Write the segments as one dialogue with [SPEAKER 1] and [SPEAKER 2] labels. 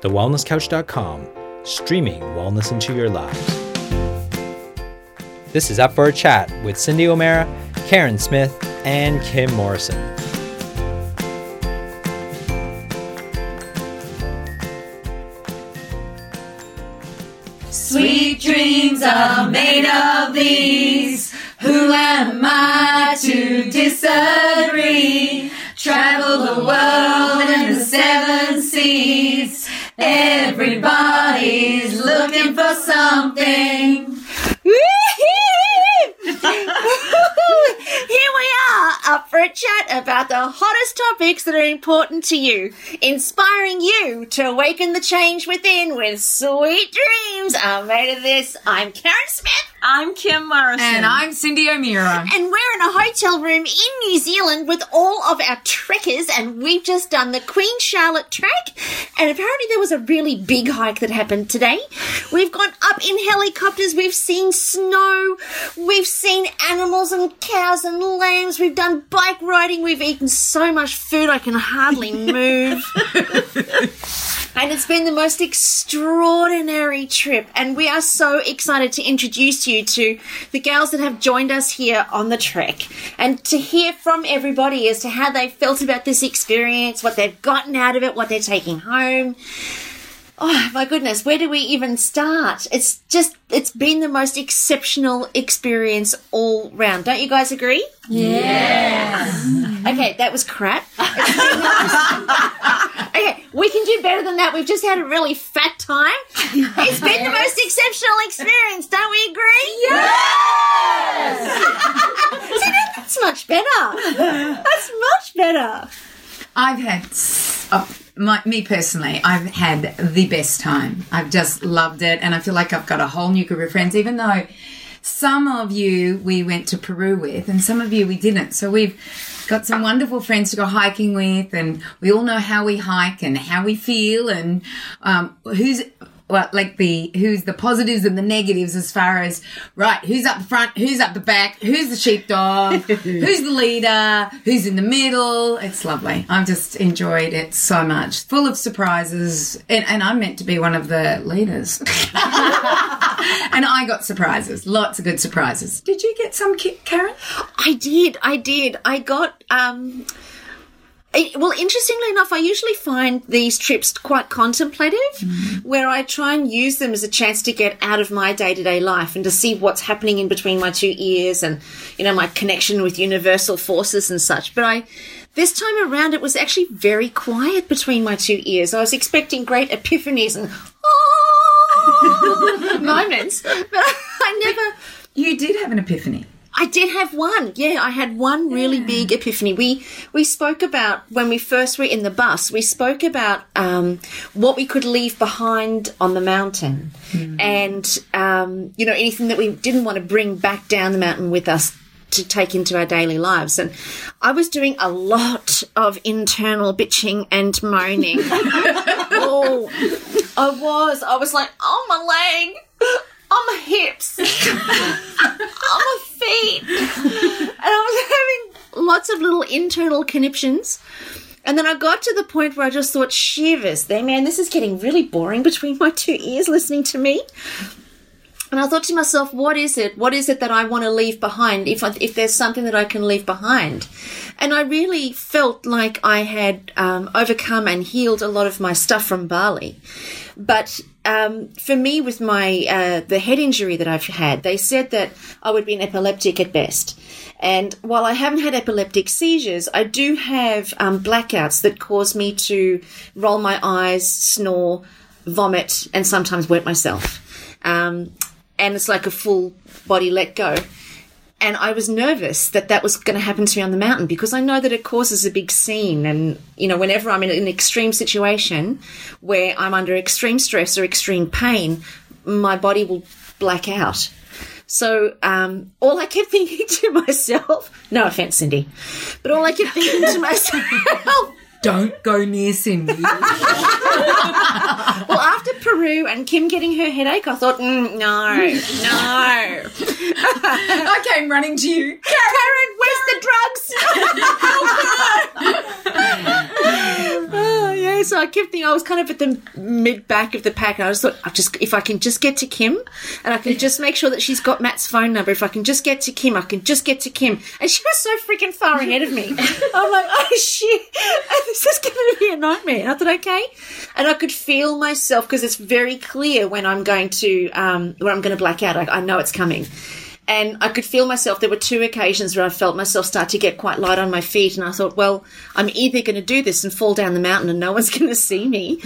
[SPEAKER 1] thewellnesscouch.com, streaming wellness into your lives. This is Up for a Chat with Cindy O'Meara, Karen Smith, and Kim Morrison.
[SPEAKER 2] Sweet dreams are made of these. Who am I to disagree? Travel the world
[SPEAKER 3] about the hottest topics that are important to you, inspiring you to awaken the change within with sweet dreams I'm made of this. I'm Karen Smith.
[SPEAKER 4] I'm Kim Morrison.
[SPEAKER 2] And I'm Cindy O'Meara.
[SPEAKER 3] And we're in a hotel room in New Zealand with all of our trekkers, and we've just done the Queen Charlotte trek. And apparently, there was a really big hike that happened today. We've gone up in helicopters, we've seen snow, we've seen animals and cows and lambs, we've done bike riding, we've eaten so much food I can hardly move. And it's been the most extraordinary trip. And we are so excited to introduce you to the girls that have joined us here on the trek and to hear from everybody as to how they felt about this experience, what they've gotten out of it, what they're taking home. Oh my goodness, where do we even start? It's just, it's been the most exceptional experience all round. Don't you guys agree?
[SPEAKER 2] Yes.
[SPEAKER 3] Okay, that was crap. okay, we can do better than that. We've just had a really fat time. It's been the most exceptional experience, don't we agree? Yes! See, that's much better. That's much better.
[SPEAKER 2] I've had, uh, my, me personally, I've had the best time. I've just loved it, and I feel like I've got a whole new group of friends, even though some of you we went to Peru with, and some of you we didn't. So we've got some wonderful friends to go hiking with, and we all know how we hike and how we feel, and um, who's well, like the who's the positives and the negatives as far as right, who's up the front, who's up the back, who's the sheepdog, who's the leader, who's in the middle. It's lovely. I've just enjoyed it so much. Full of surprises, and, and I'm meant to be one of the leaders. and I got surprises, lots of good surprises. Did you get some, Karen?
[SPEAKER 3] I did, I did. I got, um, it- well, interestingly enough, I usually find these trips quite contemplative, mm-hmm. where I try and use them as a chance to get out of my day to day life and to see what's happening in between my two ears and, you know, my connection with universal forces and such. But I, this time around, it was actually very quiet between my two ears. I was expecting great epiphanies and ah, moments, but I never.
[SPEAKER 2] You did have an epiphany.
[SPEAKER 3] I did have one. Yeah, I had one really big epiphany. We we spoke about when we first were in the bus. We spoke about um, what we could leave behind on the mountain, and um, you know anything that we didn't want to bring back down the mountain with us to take into our daily lives. And I was doing a lot of internal bitching and moaning. oh, I was. I was like, oh my leg. On my hips, on my feet, and I was having lots of little internal conniptions. And then I got to the point where I just thought, shivers, there, man, this is getting really boring between my two ears listening to me. And I thought to myself, what is it? What is it that I want to leave behind? If I, if there's something that I can leave behind, and I really felt like I had um, overcome and healed a lot of my stuff from Bali. But um, for me, with my uh, the head injury that I've had, they said that I would be an epileptic at best. And while I haven't had epileptic seizures, I do have um, blackouts that cause me to roll my eyes, snore, vomit, and sometimes wet myself. Um, and it's like a full body let go. And I was nervous that that was going to happen to me on the mountain because I know that it causes a big scene. And, you know, whenever I'm in an extreme situation where I'm under extreme stress or extreme pain, my body will black out. So um, all I kept thinking to myself, no offense, Cindy, but all I kept thinking to myself,
[SPEAKER 2] Don't go near Cindy.
[SPEAKER 3] well, after Peru and Kim getting her headache, I thought, mm, no, no.
[SPEAKER 2] I came running to you.
[SPEAKER 3] Karen, where's the drugs? yes. So I kept thinking I was kind of at the mid back of the pack, and I just thought, I just if I can just get to Kim, and I can just make sure that she's got Matt's phone number. If I can just get to Kim, I can just get to Kim. And she was so freaking far ahead of me. I'm like, oh shit, this is going to be a nightmare. And I thought, okay, and I could feel myself because it's very clear when I'm going to um, when I'm going to black out. I, I know it's coming. And I could feel myself. There were two occasions where I felt myself start to get quite light on my feet, and I thought, well, I'm either going to do this and fall down the mountain and no one's going to see me,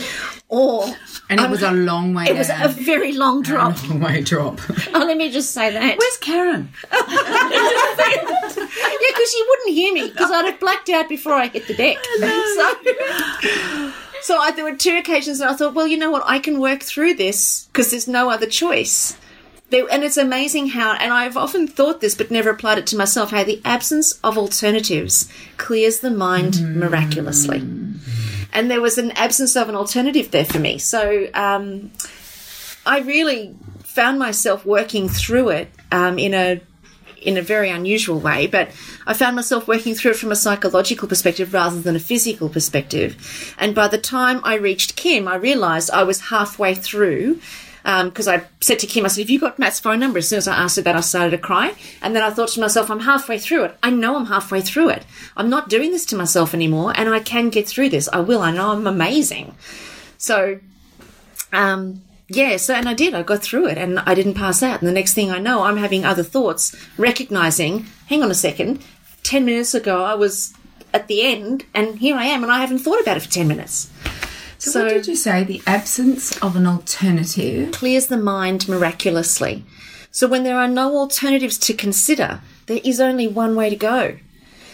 [SPEAKER 3] or
[SPEAKER 2] And it was a long way
[SPEAKER 3] it was a very long drop.
[SPEAKER 2] long way drop.
[SPEAKER 3] Oh, let me just say that.
[SPEAKER 4] Where's Karen?
[SPEAKER 3] Yeah, because she wouldn't hear me because I'd have blacked out before I hit the deck. So, so I, there were two occasions and I thought, well, you know what, I can work through this because there's no other choice. There, and it's amazing how, and I've often thought this but never applied it to myself, how the absence of alternatives clears the mind miraculously. And there was an absence of an alternative there for me. So um, I really found myself working through it um, in a in a very unusual way, but I found myself working through it from a psychological perspective rather than a physical perspective. And by the time I reached Kim, I realised I was halfway through. Because I said to Kim, I said, "Have you got Matt's phone number?" As soon as I asked her that, I started to cry, and then I thought to myself, "I'm halfway through it. I know I'm halfway through it. I'm not doing this to myself anymore, and I can get through this. I will. I know I'm amazing." So um, yeah, so and I did. I got through it and I didn't pass out. And the next thing I know, I'm having other thoughts, recognizing, hang on a second, 10 minutes ago I was at the end and here I am and I haven't thought about it for 10 minutes.
[SPEAKER 2] So, what did you say? The absence of an alternative.
[SPEAKER 3] clears the mind miraculously. So when there are no alternatives to consider, there is only one way to go.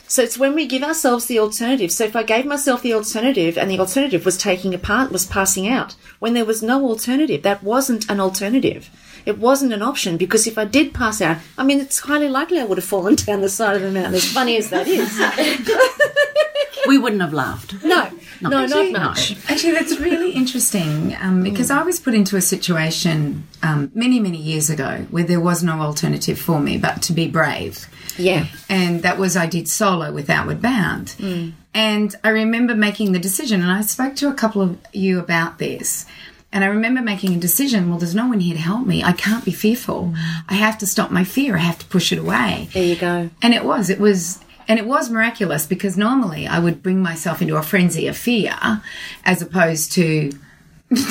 [SPEAKER 3] So it's when we give ourselves the alternative. So if I gave myself the alternative and the alternative was taking apart, was passing out, when there was no alternative, that wasn't an alternative. It wasn't an option because if I did pass out, I mean, it's highly likely I would have fallen down the side of the mountain, as funny as that is.
[SPEAKER 4] We wouldn't have laughed.
[SPEAKER 3] No, no, not
[SPEAKER 2] Actually-
[SPEAKER 3] much.
[SPEAKER 2] Actually, that's really interesting um, because I was put into a situation um, many, many years ago where there was no alternative for me but to be brave.
[SPEAKER 3] Yeah.
[SPEAKER 2] And that was I did solo with Outward Bound. And I remember making the decision, and I spoke to a couple of you about this. And I remember making a decision well, there's no one here to help me. I can't be fearful. I have to stop my fear. I have to push it away.
[SPEAKER 3] There you go.
[SPEAKER 2] And it was, it was, and it was miraculous because normally I would bring myself into a frenzy of fear as opposed to.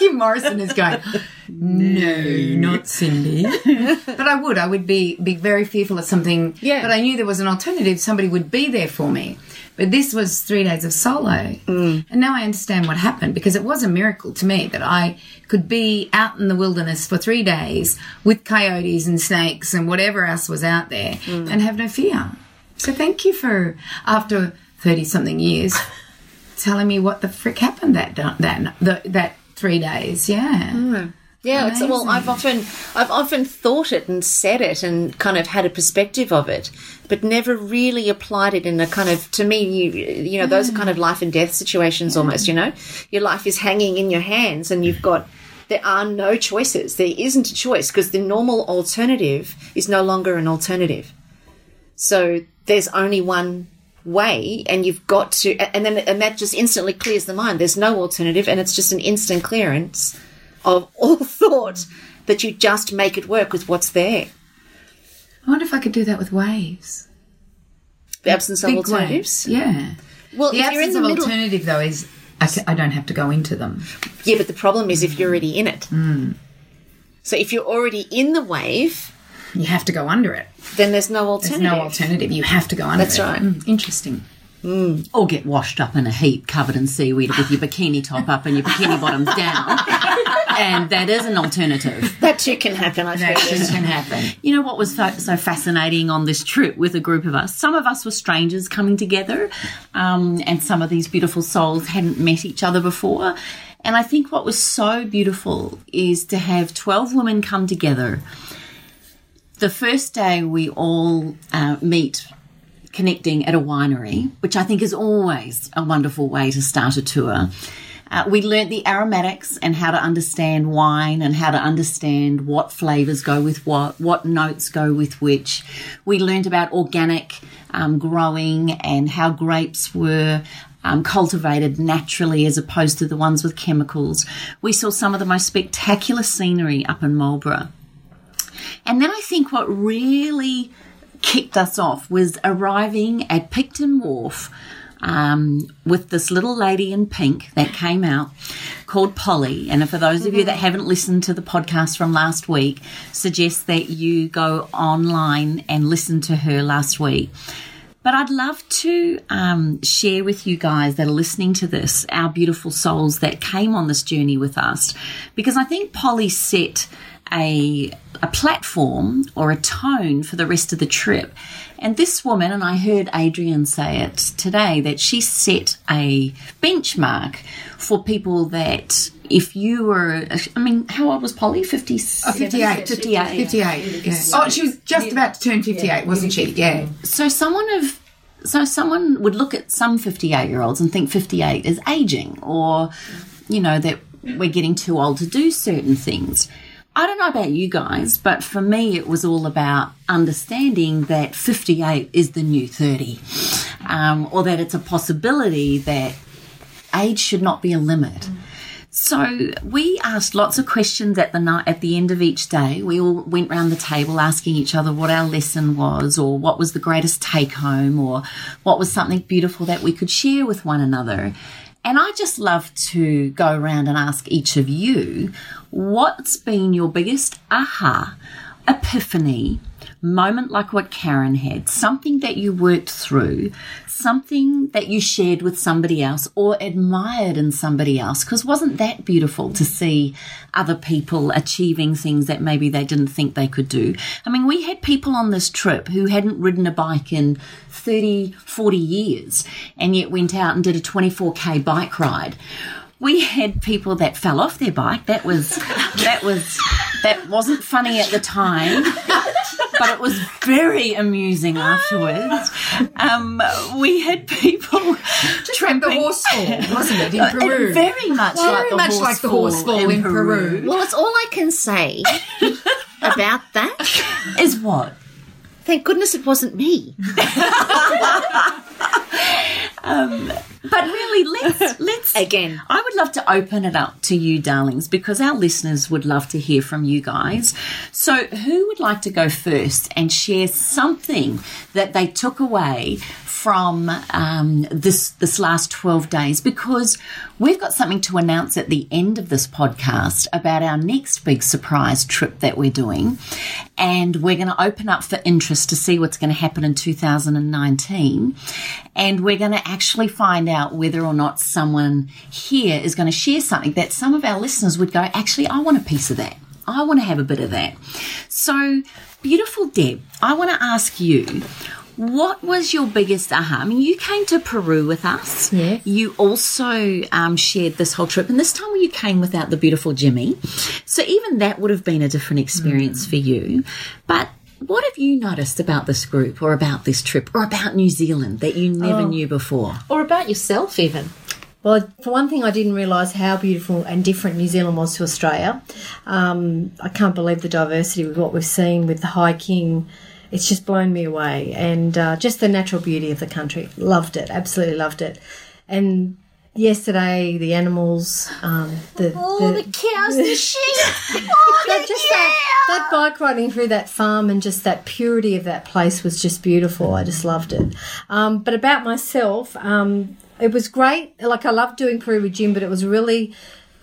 [SPEAKER 2] Kim Morrison is going, no, not Cindy. but I would, I would be, be very fearful of something.
[SPEAKER 3] Yeah.
[SPEAKER 2] But I knew there was an alternative. Somebody would be there for me. But this was three days of solo. Mm. And now I understand what happened because it was a miracle to me that I could be out in the wilderness for three days with coyotes and snakes and whatever else was out there mm. and have no fear. So thank you for, after 30 something years, telling me what the frick happened that, that, that, that three days. Yeah. Mm.
[SPEAKER 3] Yeah, it's, well, I've often I've often thought it and said it and kind of had a perspective of it, but never really applied it in a kind of to me. You, you know, those are kind of mm. life and death situations almost. You know, your life is hanging in your hands, and you've got there are no choices. There isn't a choice because the normal alternative is no longer an alternative. So there's only one way and you've got to and then and that just instantly clears the mind there's no alternative and it's just an instant clearance of all thought that you just make it work with what's there
[SPEAKER 2] I wonder if I could do that with waves.
[SPEAKER 3] the absence of
[SPEAKER 2] Big
[SPEAKER 3] alternatives
[SPEAKER 2] waves. Yeah.
[SPEAKER 3] well
[SPEAKER 2] The
[SPEAKER 3] if you're in
[SPEAKER 2] absence
[SPEAKER 3] the
[SPEAKER 2] of
[SPEAKER 3] middle
[SPEAKER 2] alternative, though, is I, I don't have to go into them.
[SPEAKER 3] yeah but the problem is if you're already in it so if you're already in the wave
[SPEAKER 2] You have to go under it.
[SPEAKER 3] then there's no
[SPEAKER 2] There's
[SPEAKER 3] alternative
[SPEAKER 2] no alternative. You have to go under
[SPEAKER 3] That's
[SPEAKER 2] it.
[SPEAKER 3] right.
[SPEAKER 2] Mm, interesting.
[SPEAKER 4] Or get washed up in a heap covered in seaweed with your bikini top up and your bikini bottoms down. and that is an alternative.
[SPEAKER 3] that too can happen I
[SPEAKER 2] That
[SPEAKER 3] think
[SPEAKER 2] can happen.
[SPEAKER 4] You know what was so, so fascinating on this trip with a group of us? Some of us were strangers coming together, um, and some of these beautiful souls hadn't met each other before. And I think what was so beautiful is to have 12 women come together. The first day we all uh, meet connecting at a winery, which I think is always a wonderful way to start a tour. Uh, we learnt the aromatics and how to understand wine and how to understand what flavours go with what, what notes go with which. We learnt about organic um, growing and how grapes were um, cultivated naturally as opposed to the ones with chemicals. We saw some of the most spectacular scenery up in Marlborough. And then I think what really kicked us off was arriving at Picton Wharf um, with this little lady in pink that came out called Polly. And for those of you that haven't listened to the podcast from last week, suggest that you go online and listen to her last week. But I'd love to um, share with you guys that are listening to this, our beautiful souls that came on this journey with us, because I think Polly set a, a platform or a tone for the rest of the trip. And this woman, and I heard Adrian say it today, that she set a benchmark for people that if you were, I mean, how old was Polly? 50,
[SPEAKER 2] Oh, 58.
[SPEAKER 4] 58.
[SPEAKER 2] 58. Yeah. Oh, she was just about to turn 58, wasn't she? Yeah.
[SPEAKER 4] So someone of so someone would look at some 58 year olds and think 58 is aging or you know that we're getting too old to do certain things. I don't know about you guys, but for me it was all about understanding that 58 is the new 30. Um, or that it's a possibility that age should not be a limit. So we asked lots of questions at the night at the end of each day. We all went round the table asking each other what our lesson was, or what was the greatest take home, or what was something beautiful that we could share with one another. And I just love to go around and ask each of you what's been your biggest aha, epiphany, moment like what Karen had, something that you worked through, something that you shared with somebody else or admired in somebody else. Because wasn't that beautiful to see other people achieving things that maybe they didn't think they could do? I mean, we had people on this trip who hadn't ridden a bike in 30, 40 years and yet went out and did a 24k bike ride we had people that fell off their bike. That was that was that wasn't funny at the time, but it was very amusing afterwards. Um, we had people
[SPEAKER 2] Just like the horse fall, wasn't it, in Peru?
[SPEAKER 4] very much like
[SPEAKER 2] Very
[SPEAKER 4] the
[SPEAKER 2] much like the horse fall in Peru.
[SPEAKER 3] Well, it's all I can say about that.
[SPEAKER 4] Is what?
[SPEAKER 3] Thank goodness it wasn't me.
[SPEAKER 4] But really, let's let's
[SPEAKER 3] Again.
[SPEAKER 4] I would love to open it up to you, darlings, because our listeners would love to hear from you guys. So, who would like to go first and share something that they took away from um, this this last twelve days? Because we've got something to announce at the end of this podcast about our next big surprise trip that we're doing, and we're going to open up for interest to see what's going to happen in 2019, and we're going to actually find out whether or not someone here is going to share something that some of our listeners would go, actually, I want a piece of that. I want to have a bit of that. So, beautiful Deb, I want to ask you, what was your biggest aha? I mean, you came to Peru with us.
[SPEAKER 5] Yes.
[SPEAKER 4] You also um, shared this whole trip, and this time you came without the beautiful Jimmy. So, even that would have been a different experience for you. But what have you noticed about this group, or about this trip, or about New Zealand that you never knew before?
[SPEAKER 5] Or about yourself, even. Well, for one thing, I didn't realise how beautiful and different New Zealand was to Australia. Um, I can't believe the diversity with what we've seen with the hiking. It's just blown me away. And uh, just the natural beauty of the country. Loved it, absolutely loved it. And yesterday, the animals, um, the,
[SPEAKER 3] Oh, the cows, the sheep.
[SPEAKER 5] that, just that, that bike riding through that farm and just that purity of that place was just beautiful. I just loved it. Um, but about myself, um, it was great. Like I loved doing Peru with Jim, but it was really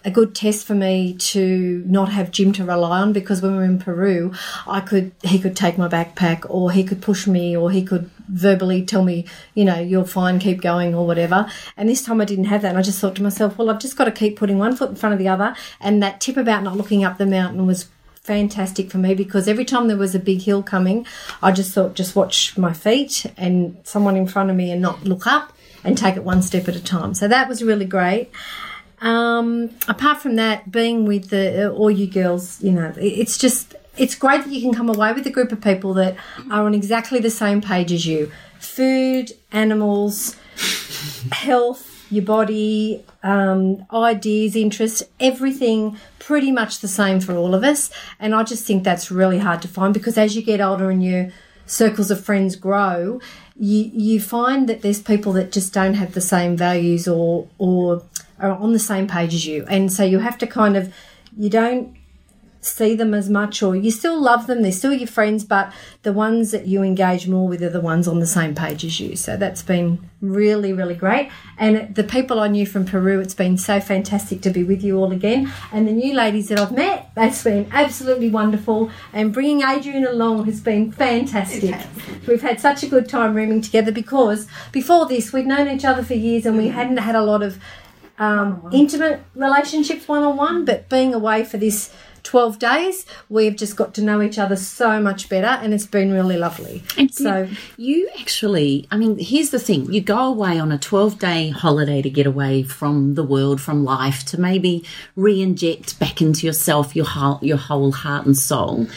[SPEAKER 5] a good test for me to not have Jim to rely on because when we were in Peru, I could he could take my backpack or he could push me or he could verbally tell me, you know, you're fine, keep going or whatever. And this time I didn't have that and I just thought to myself, well, I've just got to keep putting one foot in front of the other. And that tip about not looking up the mountain was fantastic for me because every time there was a big hill coming, I just thought, just watch my feet and someone in front of me and not look up and take it one step at a time. So that was really great. Um, apart from that, being with the all you girls, you know, it's just it's great that you can come away with a group of people that are on exactly the same page as you. Food, animals, health, your body, um, ideas, interests, everything pretty much the same for all of us. And I just think that's really hard to find because as you get older and your circles of friends grow, you you find that there's people that just don't have the same values or or are on the same page as you, and so you have to kind of you don't see them as much or you still love them they're still your friends but the ones that you engage more with are the ones on the same page as you. So that's been really really great. And the people i knew from peru it's been so fantastic to be with you all again. And the new ladies that i've met that's been absolutely wonderful. And bringing adrian along has been fantastic. We've had such a good time rooming together because before this we'd known each other for years and we mm-hmm. hadn't had a lot of um, intimate relationships one on one, but being away for this 12 days, we've just got to know each other so much better and it's been really lovely.
[SPEAKER 4] And
[SPEAKER 5] so,
[SPEAKER 4] you, you actually, I mean, here's the thing you go away on a 12 day holiday to get away from the world, from life, to maybe re inject back into yourself, your whole, your whole heart and soul.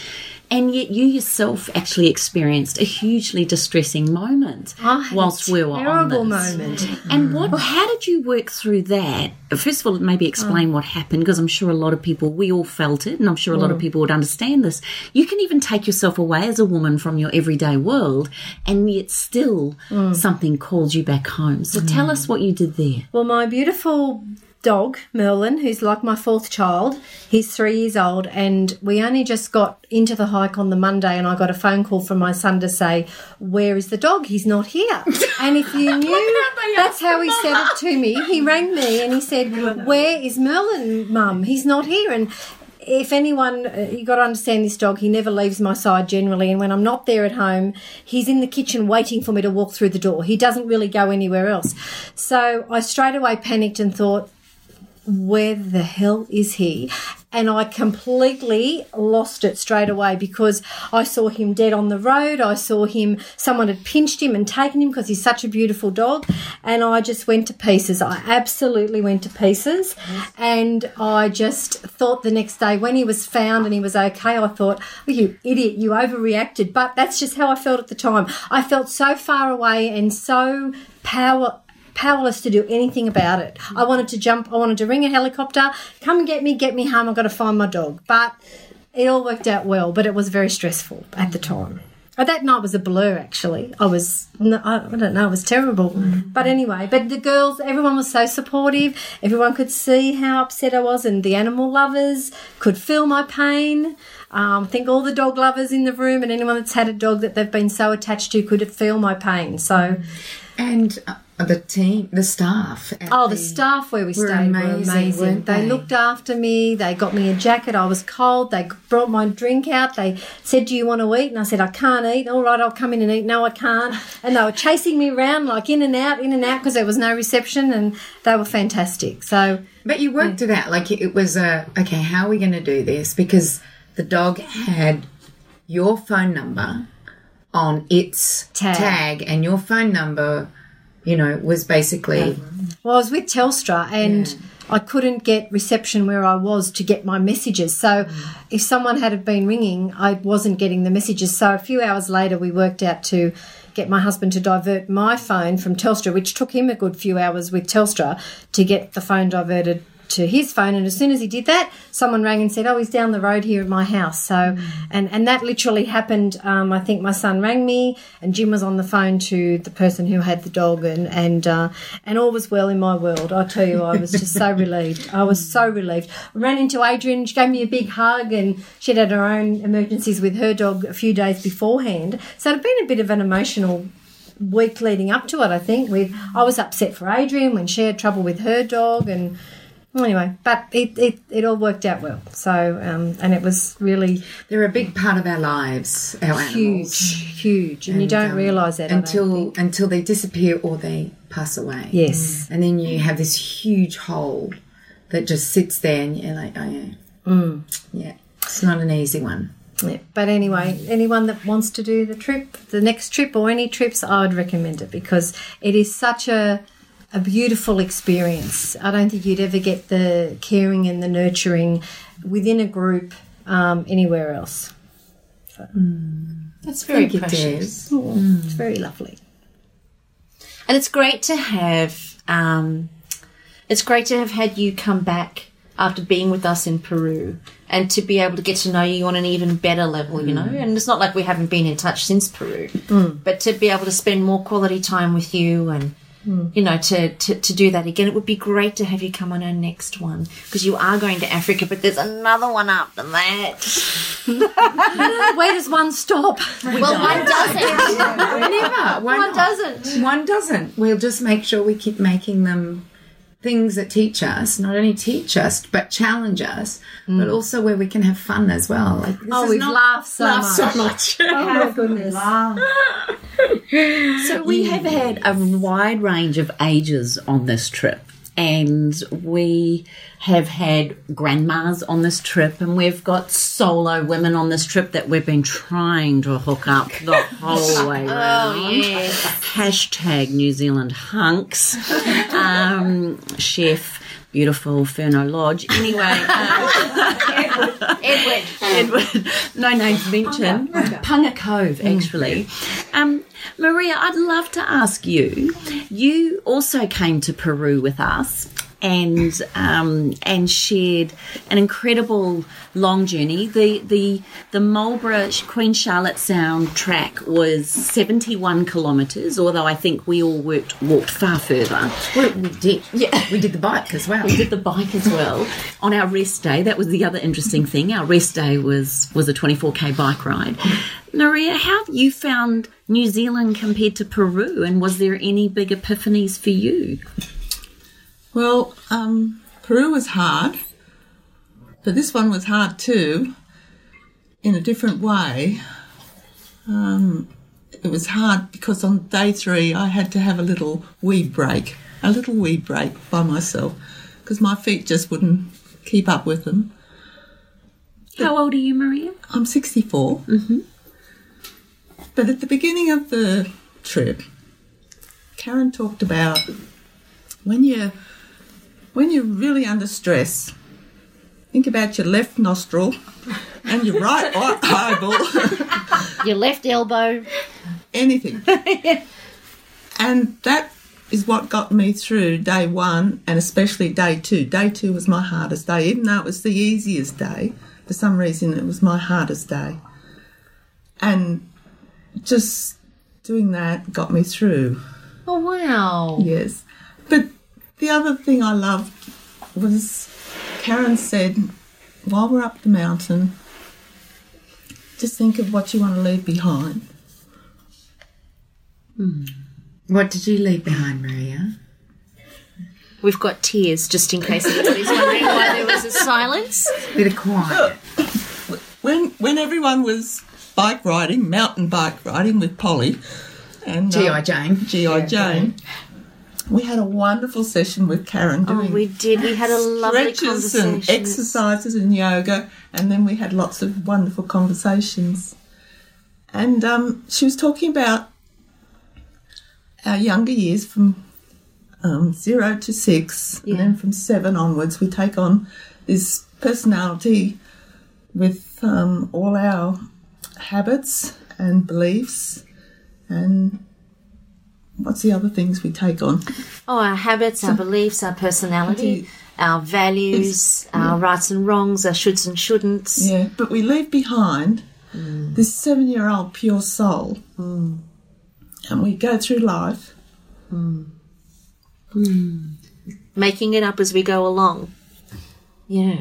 [SPEAKER 4] And yet, you yourself actually experienced a hugely distressing moment ah,
[SPEAKER 5] I had a
[SPEAKER 4] whilst we were on
[SPEAKER 5] terrible
[SPEAKER 4] this.
[SPEAKER 5] moment.
[SPEAKER 4] And what? Oh. How did you work through that? First of all, maybe oh. explain what happened, because I'm sure a lot of people, we all felt it, and I'm sure a lot of mm. people would understand this. You can even take yourself away as a woman from your everyday world, and yet still mm. something calls you back home. So tell mm. us what you did there.
[SPEAKER 5] Well, my beautiful dog, Merlin, who's like my fourth child, he's three years old, and we only just got into the hike on the Monday, and I got a phone call from my son to say, Where is the dog? He's not here. And if you knew, that's how he said it to me. He rang me and he said, Where is Merlin, mum? He's not here. And if anyone, uh, you got to understand this dog, he never leaves my side generally. And when I'm not there at home, he's in the kitchen waiting for me to walk through the door. He doesn't really go anywhere else. So I straight away panicked and thought, where the hell is he? And I completely lost it straight away because I saw him dead on the road. I saw him, someone had pinched him and taken him because he's such a beautiful dog. And I just went to pieces. I absolutely went to pieces. And I just thought the next day when he was found and he was okay, I thought, oh, you idiot, you overreacted. But that's just how I felt at the time. I felt so far away and so power powerless to do anything about it. I wanted to jump, I wanted to ring a helicopter, come and get me, get me home, I've got to find my dog. But it all worked out well, but it was very stressful at the time. But that night was a blur, actually. I was, no, I I don't know, it was terrible. But anyway, but the girls, everyone was so supportive. Everyone could see how upset I was, and the animal lovers could feel my pain. Um, I think all the dog lovers in the room and anyone that's had a dog that they've been so attached to could feel my pain. So,
[SPEAKER 2] And uh, Uh, the team, the staff.
[SPEAKER 5] Oh, the staff where we
[SPEAKER 2] were
[SPEAKER 5] stayed were
[SPEAKER 2] amazing,
[SPEAKER 5] amazing.
[SPEAKER 2] weren't
[SPEAKER 5] They,
[SPEAKER 2] they?
[SPEAKER 5] looked after me. They got me a jacket. I was cold. They brought my drink out. They said, "Do you want to eat?" And I said, "I can't eat." All right, I'll come in and eat. No, I can't. And they were chasing me around like in and out, in and out because there was no reception, and they were fantastic. So
[SPEAKER 2] But you worked it out. Like it was a okay. How are we going to do this? Because the dog had your phone number on its
[SPEAKER 5] Tag.
[SPEAKER 2] tag, and your phone number, you know, was basically
[SPEAKER 5] Well, I was with Telstra and I couldn't get reception where I was to get my messages. So mm. if someone had been ringing, I wasn't getting the messages. So a few hours later, we worked out to get my husband to divert my phone from Telstra, which took him a good few hours with Telstra to get the phone diverted to his phone and as soon as he did that someone rang and said oh he's down the road here at my house. So and and that literally happened um, i think my son rang me and jim was on the phone to the person who had the dog and and uh, and all was well in my world. I tell you i was just so relieved. I was so relieved. I ran into adrian she gave me a big hug and she'd had her own emergencies with her dog a few days beforehand. So it had been a bit of an emotional week leading up to it, I think. With I was upset for Adrian when she had trouble with her dog, and anyway, but it, it, it all worked out well. So um, and it was really
[SPEAKER 2] they're a big part of our lives. Our animals.
[SPEAKER 5] huge, huge, and, you don't
[SPEAKER 2] um,
[SPEAKER 5] realise that
[SPEAKER 2] until until they disappear or they pass away.
[SPEAKER 5] yes,
[SPEAKER 2] and then you have this huge hole that just sits there, and you're like, oh yeah,
[SPEAKER 5] Mm.
[SPEAKER 2] yeah. It's not an easy one.
[SPEAKER 5] yeah. But anyway, anyone that wants to do the trip, the next trip or any trips, I would recommend it because it is such a a beautiful experience. I don't think you'd ever get the caring and the nurturing within a group um, anywhere else. Mm.
[SPEAKER 3] That's very precious.
[SPEAKER 2] Des.
[SPEAKER 5] It's mm. very lovely.
[SPEAKER 3] And it's great to have um, it's great to have had you come back after being with us in Peru and to be able to get to know you on an even better level, you know. And it's not like we haven't been in touch since Peru, but to be able to spend more quality time with you and Hmm. you know to, to to do that again, it would be great to have you come on our next one because you are going to Africa, but there's another one after that.
[SPEAKER 5] Where does one stop?
[SPEAKER 3] Well, one doesn't.
[SPEAKER 2] Never. Why
[SPEAKER 3] One
[SPEAKER 2] not?
[SPEAKER 3] doesn't.
[SPEAKER 2] One doesn't. We'll just make sure we keep making them things that teach us, not only teach us, but challenge us, hmm. but also where we can have fun as well. Like, this
[SPEAKER 5] Oh, we've
[SPEAKER 2] not-
[SPEAKER 5] laughed so
[SPEAKER 2] laughed
[SPEAKER 5] much.
[SPEAKER 2] so much.
[SPEAKER 5] Oh my goodness.
[SPEAKER 4] So we have had a wide range of ages on this trip. And we have had grandmas on this trip, and we've got solo women on this trip that we've been trying to hook up the whole way around.
[SPEAKER 3] Oh yes.
[SPEAKER 4] Hashtag New Zealand hunks. Um, chef, beautiful Furneaux Lodge. Anyway, um,
[SPEAKER 3] Edward.
[SPEAKER 4] Edward, no names mentioned. Punga Cove, actually. Um, Maria, I'd love to ask you. You also came to Peru with us. And um, and shared an incredible long journey. The the the Marlborough Queen Charlotte Sound track was seventy one kilometres. Although I think we all worked walked far further.
[SPEAKER 2] We, we did. Yeah. We did the bike as well.
[SPEAKER 4] We did the bike as well on our rest day. That was the other interesting thing. Our rest day was was a 24k bike ride. Maria, how have you found New Zealand compared to Peru, and was there any big epiphanies for you?
[SPEAKER 6] Well, um, Peru was hard, but this one was hard too, in a different way. Um, it was hard because on day three I had to have a little wee break, a little wee break by myself, because my feet just wouldn't keep up with them.
[SPEAKER 4] How old are you, Maria?
[SPEAKER 6] I'm 64. Mm-hmm. But at the beginning of the trip, Karen talked about when you when you're really under stress, think about your left nostril and your right eye- eyeball,
[SPEAKER 3] Your left elbow.
[SPEAKER 6] anything. and that is what got me through day one and especially day two. Day two was my hardest day, even though it was the easiest day. For some reason, it was my hardest day. And just doing that got me through.
[SPEAKER 3] Oh wow.
[SPEAKER 6] Yes. But the other thing I loved was Karen said, while we're up the mountain, just think of what you want to leave behind.
[SPEAKER 2] What did you leave behind, Maria?
[SPEAKER 3] We've got tears just in case anybody's wondering why there was a silence.
[SPEAKER 2] Bit of quiet.
[SPEAKER 6] When when everyone was bike riding, mountain bike riding with Polly and uh,
[SPEAKER 2] G.I. Jane.
[SPEAKER 6] G.I. Jane, we had a wonderful session with Karen
[SPEAKER 3] Oh, we did. We had a lovely
[SPEAKER 6] stretches and exercises and yoga, and then we had lots of wonderful conversations. And um, she was talking about our younger years from um, zero to six, and then from seven onwards, we take on this personality with um, all our habits and beliefs, and what's the other things we take on?
[SPEAKER 3] Oh, our habits, our beliefs, our personality, our values, our rights and wrongs, our shoulds and shouldn'ts.
[SPEAKER 6] Yeah, but we leave behind mm. this seven year old pure soul. Mm. And we go through life. Mm.
[SPEAKER 3] Making it up as we go along. Yeah.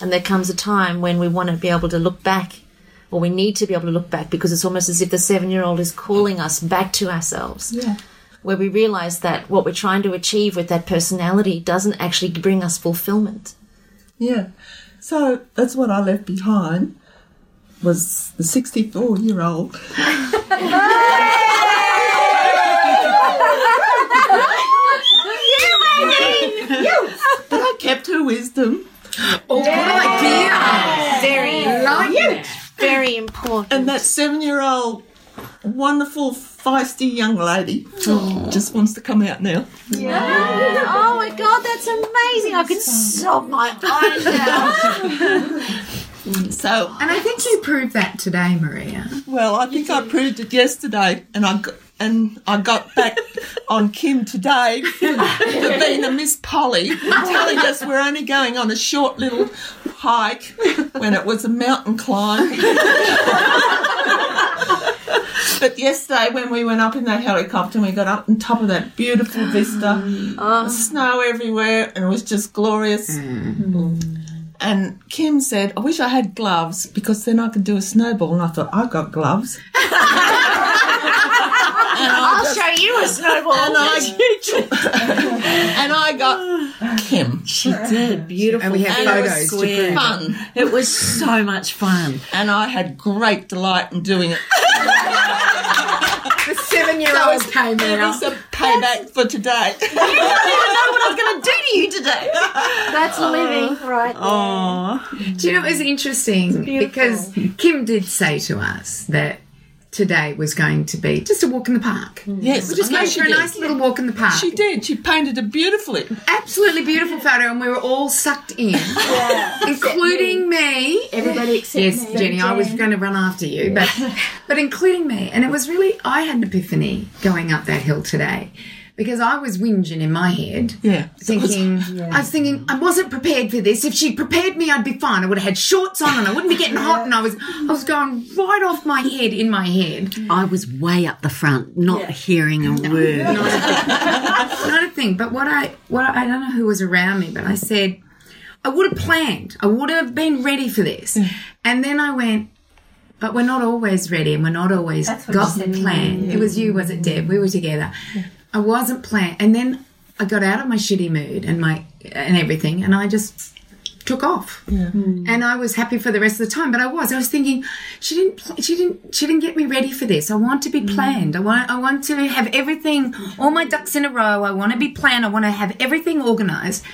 [SPEAKER 3] And there comes a time when we want to be able to look back, or we need to be able to look back because it's almost as if the seven year old is calling us back to ourselves.
[SPEAKER 6] Yeah.
[SPEAKER 3] Where we realize that what we're trying to achieve with that personality doesn't actually bring us fulfillment.
[SPEAKER 6] Yeah. So that's what I left behind was the 64 year old. But I kept her wisdom.
[SPEAKER 2] Oh, good idea.
[SPEAKER 3] Very,
[SPEAKER 2] Like it.
[SPEAKER 3] Very important.
[SPEAKER 6] And that seven year old wonderful feisty young lady just wants to come out now. Yeah.
[SPEAKER 3] Oh my god, that's amazing! I could sob my eyes out.
[SPEAKER 6] So
[SPEAKER 2] And I think you proved that today, Maria.
[SPEAKER 6] Well, I think I proved it yesterday, and I got, and I got back on Kim today for being being a Miss Polly, telling us we're only going on a short little hike when it was a mountain climb. but yesterday, when we went up in that helicopter and we got up on top of that beautiful vista, oh. snow everywhere, and it was just glorious. Mm. And Kim said, I wish I had gloves because then I could do a snowball. And I thought, I've got gloves.
[SPEAKER 3] I'll show you a snowball.
[SPEAKER 6] And I, and I got Kim.
[SPEAKER 4] She did. Beautiful.
[SPEAKER 2] And we have
[SPEAKER 6] And it was
[SPEAKER 2] photos to
[SPEAKER 4] square.
[SPEAKER 2] prove.
[SPEAKER 6] Fun.
[SPEAKER 4] It was so much fun.
[SPEAKER 6] And I had great delight in doing it.
[SPEAKER 2] The seven-year-old came
[SPEAKER 6] It
[SPEAKER 2] out.
[SPEAKER 6] was a payback for today.
[SPEAKER 4] I didn't know what I was going to do to you today.
[SPEAKER 5] That's living right there.
[SPEAKER 4] Oh,
[SPEAKER 2] Do you know it was interesting because Kim did say to us that today was going to be just a walk in the park.
[SPEAKER 6] yes,
[SPEAKER 2] We just
[SPEAKER 6] I
[SPEAKER 2] going for a
[SPEAKER 6] did.
[SPEAKER 2] nice little walk in the park.
[SPEAKER 6] She did. She painted it beautifully.
[SPEAKER 2] Absolutely beautiful photo, and we were all sucked in, including me.
[SPEAKER 5] Everybody except
[SPEAKER 2] Yes,
[SPEAKER 5] me.
[SPEAKER 2] Jenny, I was going to run after you, but but including me, and it was really I had an epiphany going up that hill today because I was whinging in my head.
[SPEAKER 6] Yeah.
[SPEAKER 2] Thinking, I was thinking, I wasn't prepared for this. If she prepared me, I'd be fine. I would have had shorts on, and I wouldn't be getting hot. And I was, I was going right off my head in my head.
[SPEAKER 4] I was way up the front, not hearing a word.
[SPEAKER 2] Not a thing. But what I, what I, I don't know who was around me, but I said, I would have planned. I would have been ready for this. And then I went, but we're not always ready and we're not always got the
[SPEAKER 5] said.
[SPEAKER 2] plan. It was you, was it, Deb? We were together. I wasn't planned. And then I got out of my shitty mood and my, and everything, and I just took off. Hmm. And I was happy for the rest of the time, but I was. I was thinking, she didn't, she didn't, she didn't get me ready for this. I want to be hmm. planned. I want, I want to have everything, all my ducks in a row. I want to be planned. I want to have everything organized.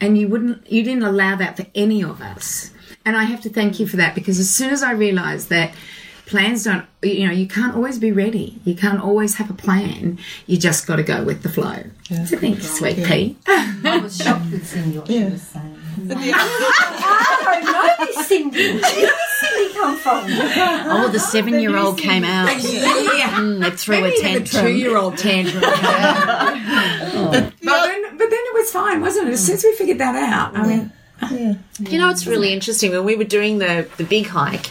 [SPEAKER 2] And you wouldn't, you didn't allow that for any of us. And I have to thank you for that because as soon as I realized that plans don't, you know, you can't always be ready. You can't always have a plan. You just got to go with the flow. So thank you, sweet pea.
[SPEAKER 5] I was shocked with Cindy what she was saying.
[SPEAKER 6] But the-
[SPEAKER 5] I don't know this Cindy. Where did Cindy come from?
[SPEAKER 4] Oh, the seven year old came out.
[SPEAKER 2] yeah.
[SPEAKER 4] Mm, they threw a
[SPEAKER 2] Maybe even a
[SPEAKER 4] tantrum.
[SPEAKER 2] two-year-old tantrum. but, then, but then it was fine, wasn't it? As soon as we figured that out, I mean,
[SPEAKER 3] You know, it's really interesting. When we were doing the, the big hike,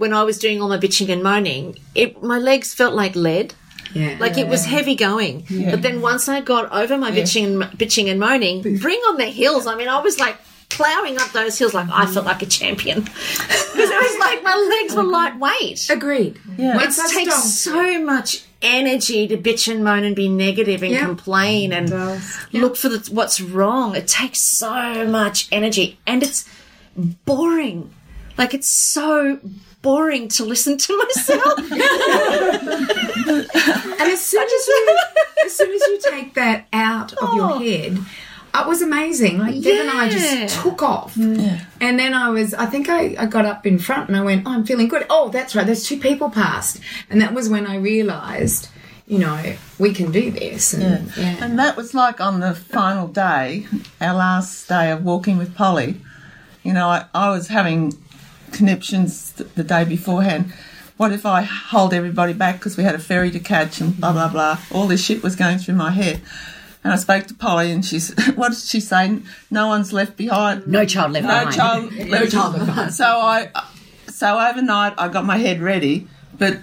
[SPEAKER 3] when I was doing all my bitching and moaning, it, my legs felt like lead.
[SPEAKER 2] yeah.
[SPEAKER 3] Like it was heavy going. But then once I got over my bitching and bitching and moaning, bring on the hills. I mean, I was like plowing up those hills like I felt like a champion. Because it was like my legs were lightweight.
[SPEAKER 2] agreed.
[SPEAKER 6] Yeah.
[SPEAKER 3] It takes
[SPEAKER 2] stopped-
[SPEAKER 3] so much energy to bitch and moan and be negative and
[SPEAKER 2] Yeah.
[SPEAKER 3] complain and look for the, what's wrong. It takes so much energy and it's boring. Like it's so boring to listen to myself.
[SPEAKER 2] And as soon as you, as soon as you take that out of your oh. head, it was amazing. Like Deb and I just took off, and then I was. I think I, I got up in front and I went, oh, "I'm feeling good." Oh, that's right. There's two people passed, and that was when I realised, you know, we can do this. And, yeah.
[SPEAKER 6] And that was like on the final day, our last day of walking with Polly. You know, I, I was having conniptions th- the day beforehand. What if I hold everybody back because we had a ferry to catch and blah, blah, blah. All this shit was going through my head. And I spoke to Polly and she's, what did she say? No one's left behind.
[SPEAKER 4] No child left
[SPEAKER 6] No
[SPEAKER 4] behind.
[SPEAKER 6] child left behind. So I, so overnight I got my head ready, but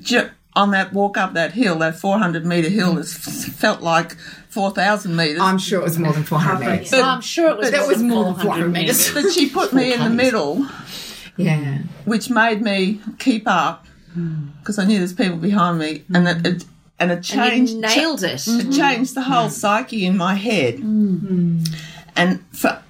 [SPEAKER 6] ju- on that walk up that hill, that 400 metre hill, it felt like 4,000 metres.
[SPEAKER 2] I'm sure it was more than 400 metres.
[SPEAKER 3] Well, I'm sure it was
[SPEAKER 2] That was more than
[SPEAKER 3] 400
[SPEAKER 2] 400 metres.
[SPEAKER 6] but she put me in the middle,
[SPEAKER 2] Yeah.
[SPEAKER 6] which made me keep up because I knew there's people behind me, and it, it and it
[SPEAKER 3] And
[SPEAKER 6] changed.
[SPEAKER 3] you nailed it. Mm-hmm.
[SPEAKER 6] it changed the whole mm-hmm. psyche in my head. Mm-hmm. And for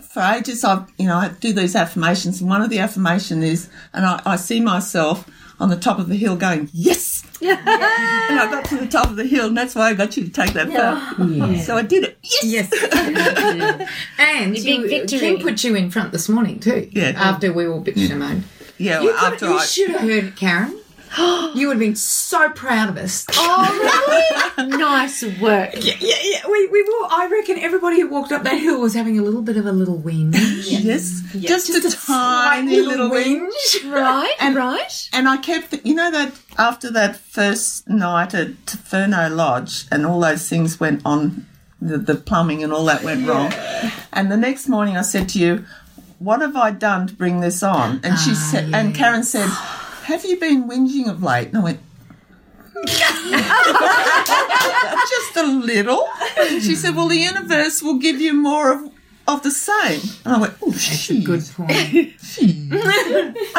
[SPEAKER 6] for ages, I've you know I do these affirmations, and one of the affirmation is, and I, I see myself on the top of the hill going yes. and I got to the top of the hill, and that's why I got you to take that photo. So I did it. Yes.
[SPEAKER 2] Yes. and
[SPEAKER 3] big
[SPEAKER 2] you, uh,
[SPEAKER 3] victory.
[SPEAKER 2] Kim put you in front this morning too.
[SPEAKER 6] Yeah.
[SPEAKER 2] After we all bitched and moaned.
[SPEAKER 6] Yeah.
[SPEAKER 2] You,
[SPEAKER 6] well,
[SPEAKER 2] could,
[SPEAKER 6] after
[SPEAKER 2] you
[SPEAKER 6] I
[SPEAKER 2] should have heard it, Karen. you would have been so proud of us.
[SPEAKER 3] Oh, really? nice work.
[SPEAKER 2] Yeah, yeah, yeah. We, we were, I reckon everybody who walked up that hill was having a little bit of a little whinge.
[SPEAKER 6] yes, just,
[SPEAKER 2] Just
[SPEAKER 6] a,
[SPEAKER 2] a
[SPEAKER 6] tiny
[SPEAKER 2] slight
[SPEAKER 6] little wing.
[SPEAKER 3] Right, and, right.
[SPEAKER 6] And I kept, you know, that after that first night at Furneaux Lodge and all those things went on the, the plumbing and all that went wrong. And the next morning I said to you, What have I done to bring this on? And she ah, said, and Karen said, Have you been whinging of late? And I went, hmm. just a little. She said, Well, the universe will give you more of, of the same. And I went, Oh, she's
[SPEAKER 2] Good point.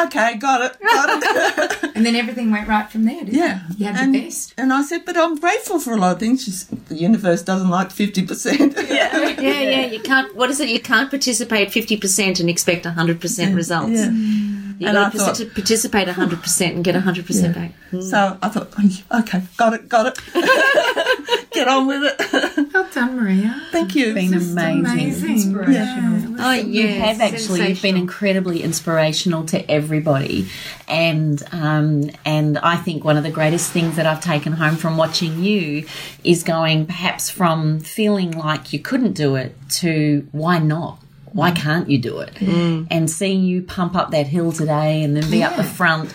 [SPEAKER 6] Okay, got it, got it.
[SPEAKER 2] and then everything went right from there, didn't
[SPEAKER 6] yeah.
[SPEAKER 2] it? You had
[SPEAKER 6] and,
[SPEAKER 2] the best.
[SPEAKER 6] And I said, But I'm grateful for a lot of things. She said, The universe doesn't like 50%. Yeah.
[SPEAKER 3] Yeah, yeah. You can't. What is it? You can't participate fifty percent and expect hundred percent results.
[SPEAKER 6] yeah.
[SPEAKER 3] You
[SPEAKER 6] And
[SPEAKER 3] got
[SPEAKER 6] I
[SPEAKER 3] to
[SPEAKER 6] thought-
[SPEAKER 3] participate hundred percent and get hundred percent back.
[SPEAKER 6] So I thought, "Oh, Okay, got it, got it. Get on with it.
[SPEAKER 2] Well done, Maria.
[SPEAKER 6] Thank you.
[SPEAKER 4] It's been amazing.
[SPEAKER 2] Amazing.
[SPEAKER 3] Oh yeah,
[SPEAKER 4] You have actually you've been incredibly inspirational to everybody, and um, and I think one of the greatest things that I've taken home from watching you is going perhaps from feeling like you couldn't do it to why not. Why can't you do it? Mm. And seeing you pump up that hill today and then be up the front.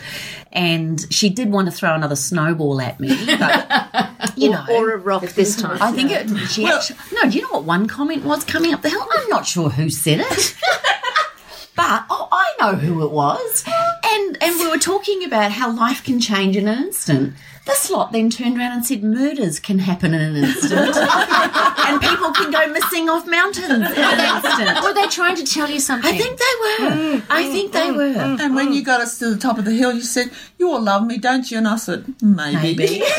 [SPEAKER 4] And she did want to throw another snowball at me, but you know,
[SPEAKER 3] or a rock this time.
[SPEAKER 4] I think it. She actually, no. Do you know what one comment was coming up the hill? I'm not sure who said it, but oh, I know who it was. And and we were talking about how life can change in an instant. This lot then turned around and said murders can happen in an instant, and people can go missing off mountains in an instant.
[SPEAKER 3] Were they trying to tell you something?
[SPEAKER 4] I think they were. Mm, mm, I think they mm. were.
[SPEAKER 6] And when you got us to the top of the hill, you said, You all love me, don't you? And I said, Maybe.
[SPEAKER 4] Maybe.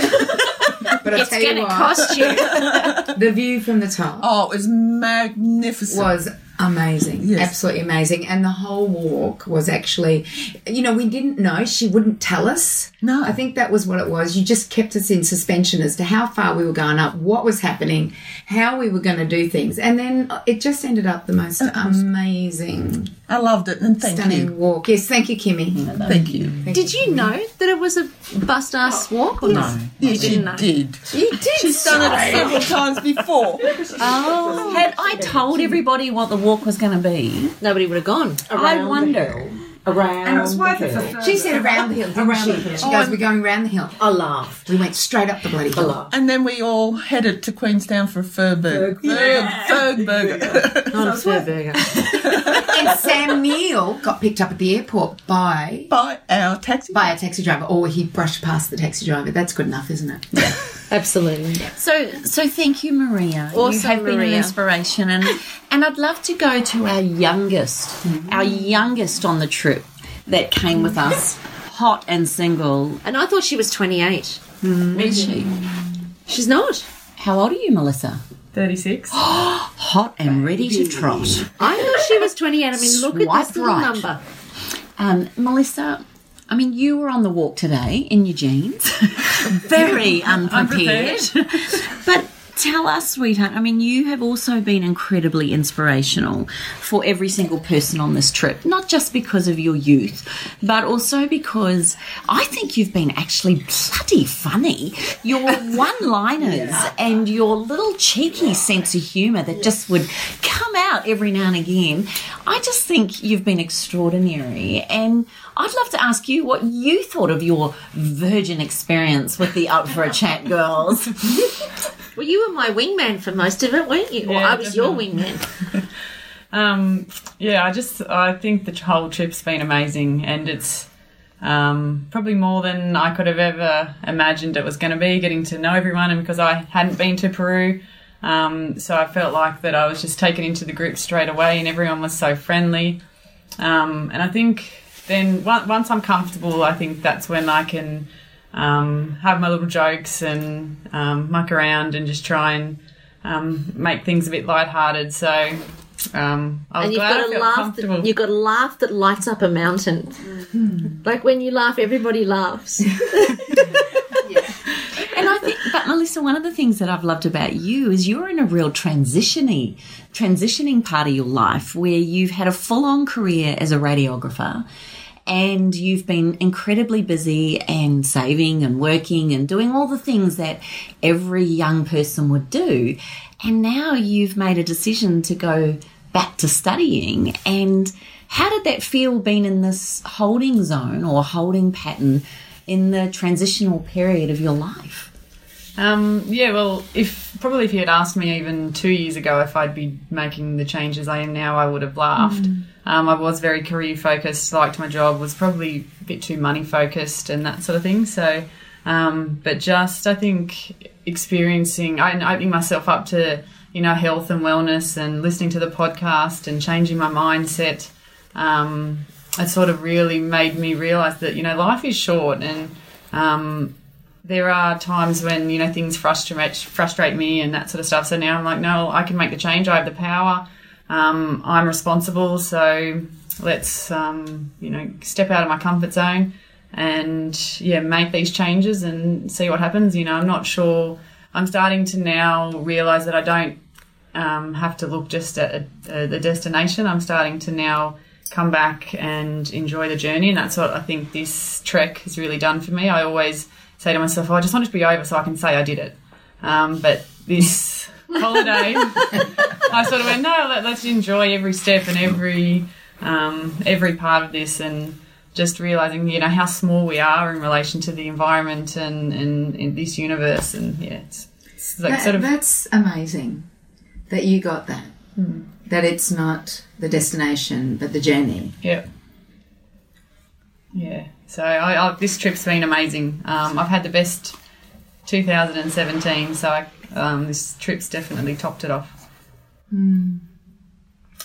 [SPEAKER 2] But I
[SPEAKER 3] it's
[SPEAKER 2] tell you
[SPEAKER 3] going to
[SPEAKER 2] what,
[SPEAKER 3] cost you.
[SPEAKER 2] the view from the top
[SPEAKER 6] Oh, it was magnificent.
[SPEAKER 2] was amazing.
[SPEAKER 6] Yes.
[SPEAKER 2] Absolutely amazing. And the whole walk was actually, you know, we didn't know. She wouldn't tell us.
[SPEAKER 6] No.
[SPEAKER 2] I think that was what it was. You just kept us in suspension as to how far we were going up, what was happening, how we were going to do things. And then uh, it just ended up the most amazing,
[SPEAKER 6] I loved it, and thank
[SPEAKER 2] stunning
[SPEAKER 6] you.
[SPEAKER 2] walk. Yes, thank you, Kimmy.
[SPEAKER 6] Thank you.
[SPEAKER 3] Did you know that it was a bust ass oh, walk or no?
[SPEAKER 6] Yes,
[SPEAKER 3] didn't
[SPEAKER 6] she
[SPEAKER 3] know.
[SPEAKER 6] did.
[SPEAKER 2] You did
[SPEAKER 6] She's done it several times before.
[SPEAKER 3] Oh,
[SPEAKER 4] Had I told everybody what the walk was going to be,
[SPEAKER 3] nobody would have gone.
[SPEAKER 4] I wonder.
[SPEAKER 7] Around
[SPEAKER 2] And it was worth
[SPEAKER 7] the
[SPEAKER 2] it.
[SPEAKER 7] hill.
[SPEAKER 2] For, she said around the hill, didn't she? She goes, we're going around the hill.
[SPEAKER 7] I laughed.
[SPEAKER 2] We went straight up the bloody
[SPEAKER 7] I
[SPEAKER 2] hill.
[SPEAKER 7] laughed.
[SPEAKER 6] And then we all headed to Queenstown for a fur burger.
[SPEAKER 7] Yeah.
[SPEAKER 6] Fergburger.
[SPEAKER 3] Not a fur burger.
[SPEAKER 2] And Sam Neill got picked up at the airport by
[SPEAKER 6] By our taxi.
[SPEAKER 2] by a taxi driver, or he brushed past the taxi driver. That's good enough, isn't it?
[SPEAKER 3] Absolutely.
[SPEAKER 4] So, so thank you, Maria. you
[SPEAKER 3] Awesome,
[SPEAKER 4] have been an inspiration, and and I'd love to go to our youngest, our youngest on the trip that came with us, hot and single.
[SPEAKER 3] And I thought she was 28.
[SPEAKER 4] Is she?
[SPEAKER 3] She's not.
[SPEAKER 4] How old are you, Melissa?
[SPEAKER 7] 36.
[SPEAKER 4] Hot and ready to trot.
[SPEAKER 3] I thought she was 28. I mean, look at
[SPEAKER 4] Swipe
[SPEAKER 3] this little
[SPEAKER 4] right.
[SPEAKER 3] number.
[SPEAKER 4] Um, Melissa, I mean, you were on the walk today in your jeans, very unprepared. but tell us, sweetheart, I mean, you have also been incredibly inspirational for every single person on this trip, not just because of your youth, but also because I think you've been actually bloody funny. Your one liners and your little cheeky sense of humour that just would come out every now and again. I just think you've been extraordinary. And I'd love to ask you what you thought of your virgin experience with the Up for a Chat girls.
[SPEAKER 3] Well, you were my wingman for most of it, weren't you? or
[SPEAKER 7] Yeah,
[SPEAKER 3] I was your wingman.
[SPEAKER 7] Um, yeah, I just I think the whole trip's been amazing, and it's um, probably more than I could have ever imagined it was going to be. Getting to know everyone, and because I hadn't been to Peru, um, so I felt like that I was just taken into the group straight away, and everyone was so friendly. Um, and I think then once I'm comfortable, I think that's when I can um, have my little jokes and um, muck around and just try and um, make things a bit lighthearted. So um, I was
[SPEAKER 3] And you've
[SPEAKER 7] glad
[SPEAKER 3] got
[SPEAKER 7] I
[SPEAKER 3] a
[SPEAKER 7] felt
[SPEAKER 3] laugh.
[SPEAKER 7] comfortable.
[SPEAKER 3] That, you've got a laugh that lights up a mountain. Like when you laugh, everybody laughs.
[SPEAKER 4] Melissa, one of the things that I've loved about you is you're in a real transitioning, transitioning part of your life where you've had a full on career as a radiographer and you've been incredibly busy and saving and working and doing all the things that every young person would do. And now you've made a decision to go back to studying. And how did that feel being in this holding zone or holding pattern in the transitional period of your life?
[SPEAKER 7] Um, yeah, well, if probably if you had asked me even two years ago if I'd be making the changes I am now, I would have laughed. Um, I was very career focused, liked my job, was probably a bit too money focused and that sort of thing. So, um, but just I think experiencing, I, opening myself up to you know health and wellness and listening to the podcast and changing my mindset. Um, it sort of really made me realize that you know life is short and um, there are times when you know things frustrate frustrate me and that sort of stuff. So now I'm like, no, I can make the change. I have the power. Um, I'm responsible. So let's um, you know step out of my comfort zone and yeah, make these changes and see what happens. You know, I'm not sure. I'm starting to now realize that I don't um, have to look just at the destination. I'm starting to now come back and enjoy the journey, and that's what I think this trek has really done for me. I always say to myself, oh, I just want it to be over so I can say I did it. Um, but this holiday, I sort of went, no, let, us enjoy every step and every um, every part of this, and just realizing, you know, how small we are in relation to the environment and, and in this universe, and yeah, it's, it's like
[SPEAKER 2] That-
[SPEAKER 7] sort of
[SPEAKER 2] that's amazing that you got that. That it's not the destination, but the journey.
[SPEAKER 7] Yeah. Yeah. So I, I, this trip's been amazing. Um, I've had the best 2017, so I, um, this trip's definitely topped it off.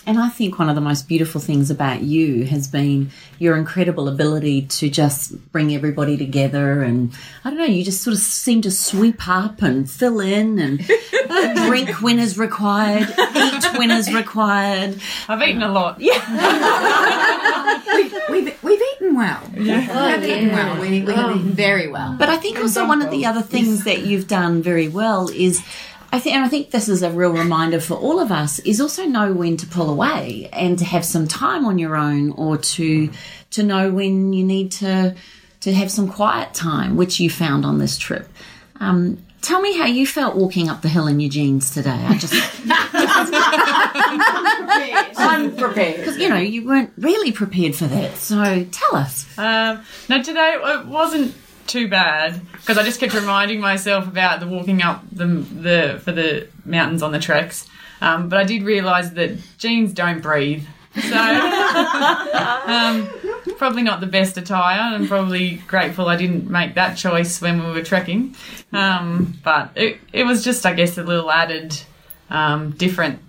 [SPEAKER 4] And I think one of the most beautiful things about you has been your incredible ability to just bring everybody together. And I don't know, you just sort of seem to sweep up and fill in and drink when is required, eat when is required.
[SPEAKER 7] I've eaten a lot.
[SPEAKER 2] We've, we've eaten well. Yeah. We have eaten well. We, we have eaten very well.
[SPEAKER 4] But I think also one of the other things that you've done very well is I think and I think this is a real reminder for all of us is also know when to pull away and to have some time on your own or to to know when you need to to have some quiet time, which you found on this trip. Um, tell me how you felt walking up the hill in your jeans today. I just
[SPEAKER 2] Unprepared.
[SPEAKER 4] because you know you weren't really prepared for that. So tell us.
[SPEAKER 7] Um, no, today it wasn't too bad because I just kept reminding myself about the walking up the the for the mountains on the treks. Um, but I did realise that jeans don't breathe, so um, probably not the best attire. And probably grateful I didn't make that choice when we were trekking. Um, but it it was just, I guess, a little added um, difference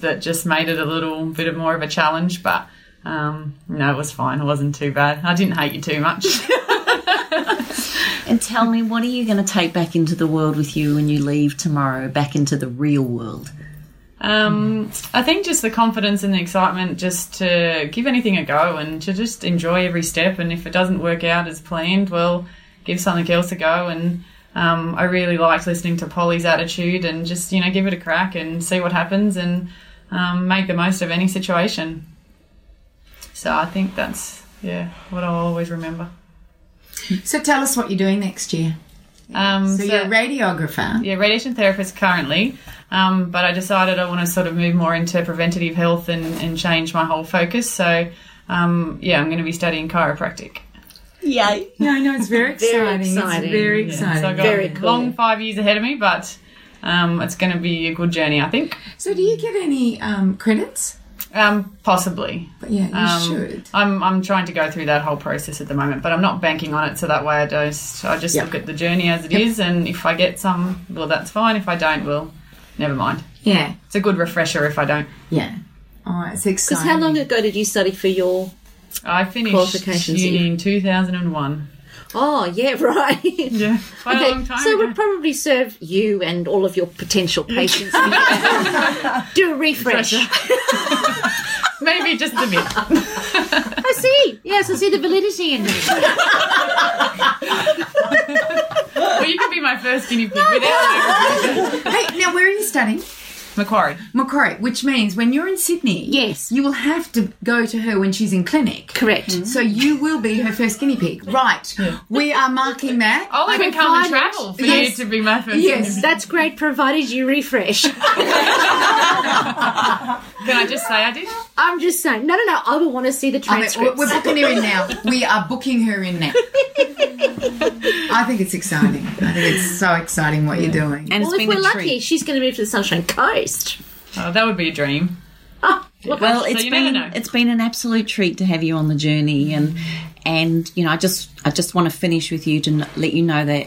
[SPEAKER 7] that just made it a little bit of more of a challenge. But um, no, it was fine. It wasn't too bad. I didn't hate you too much.
[SPEAKER 4] And tell me, what are you going to take back into the world with you when you leave tomorrow, back into the real world?
[SPEAKER 7] Um, I think just the confidence and the excitement just to give anything a go and to just enjoy every step. And if it doesn't work out as planned, well, give something else a go. And um, I really liked listening to Polly's attitude and just, you know, give it a crack and see what happens and um, make the most of any situation. So I think that's, yeah, what I'll always remember.
[SPEAKER 2] So tell us what you're doing next year.
[SPEAKER 7] Um,
[SPEAKER 2] So, you're a radiographer.
[SPEAKER 7] yeah, radiation therapist currently, um, but I decided I want to sort of move more into preventative health and, and change my whole focus. So, um, yeah, I'm going to be studying chiropractic.
[SPEAKER 4] Yay!
[SPEAKER 2] No, no, it's very exciting.
[SPEAKER 3] very exciting.
[SPEAKER 2] It's very
[SPEAKER 7] Yeah,
[SPEAKER 2] exciting.
[SPEAKER 7] so I've got
[SPEAKER 3] Very
[SPEAKER 7] a
[SPEAKER 3] cool.
[SPEAKER 7] long five years ahead of me, but um, it's going to be a good journey, I think.
[SPEAKER 2] So, do you get any um, credits?
[SPEAKER 7] Um, possibly.
[SPEAKER 2] But yeah, you
[SPEAKER 7] Um,
[SPEAKER 2] should.
[SPEAKER 7] I'm, I'm trying to go through that whole process at the moment, but I'm not banking on it, so that way I just I just
[SPEAKER 2] Yep.
[SPEAKER 7] look at the journey as it is, and if I get some, well, that's fine. If I don't, well, never mind.
[SPEAKER 2] Yeah,
[SPEAKER 7] It's a good refresher if I don't.
[SPEAKER 2] yeah. Oh, it's
[SPEAKER 3] Because how long ago did you study for your?
[SPEAKER 7] I finished
[SPEAKER 3] Qualifications,
[SPEAKER 7] uni in 2001.
[SPEAKER 3] Oh, yeah, right.
[SPEAKER 7] Yeah, quite a long time
[SPEAKER 3] so it
[SPEAKER 7] ago.
[SPEAKER 3] would probably serve you and all of your potential patients. Do a refresh.
[SPEAKER 7] Maybe just a bit.
[SPEAKER 3] I see. Yes, I see the validity in it.
[SPEAKER 7] well, you can be my first guinea pig without
[SPEAKER 2] hey, now where are you studying?
[SPEAKER 7] Macquarie.
[SPEAKER 2] Macquarie, which means when you're in Sydney,
[SPEAKER 3] Yes.
[SPEAKER 2] you will have to go to her when she's in clinic.
[SPEAKER 3] Correct. Mm-hmm.
[SPEAKER 2] So you will be her first guinea pig. Right. We are marking that.
[SPEAKER 7] I'll even come and travel for
[SPEAKER 2] Yes.
[SPEAKER 7] you to be my first
[SPEAKER 2] Yes.
[SPEAKER 7] guinea pig.
[SPEAKER 3] That's great, provided you refresh.
[SPEAKER 7] Can I just say I did?
[SPEAKER 3] I'm just saying. No, no, no. I will want to see the
[SPEAKER 2] I mean, we're booking her in now. We are booking her in now. I think it's exciting. I think it's so exciting what you're doing.
[SPEAKER 4] And
[SPEAKER 3] Well,
[SPEAKER 4] it's
[SPEAKER 3] if
[SPEAKER 4] been
[SPEAKER 3] we're
[SPEAKER 4] a
[SPEAKER 3] lucky,
[SPEAKER 4] treat.
[SPEAKER 3] she's going to move to the Sunshine Coast.
[SPEAKER 7] Oh, that would be a dream.
[SPEAKER 4] Ah, well, it's
[SPEAKER 7] you never
[SPEAKER 4] been it's been an absolute treat to have you on the journey, and and you know I just I just want to finish with you to n- let you know that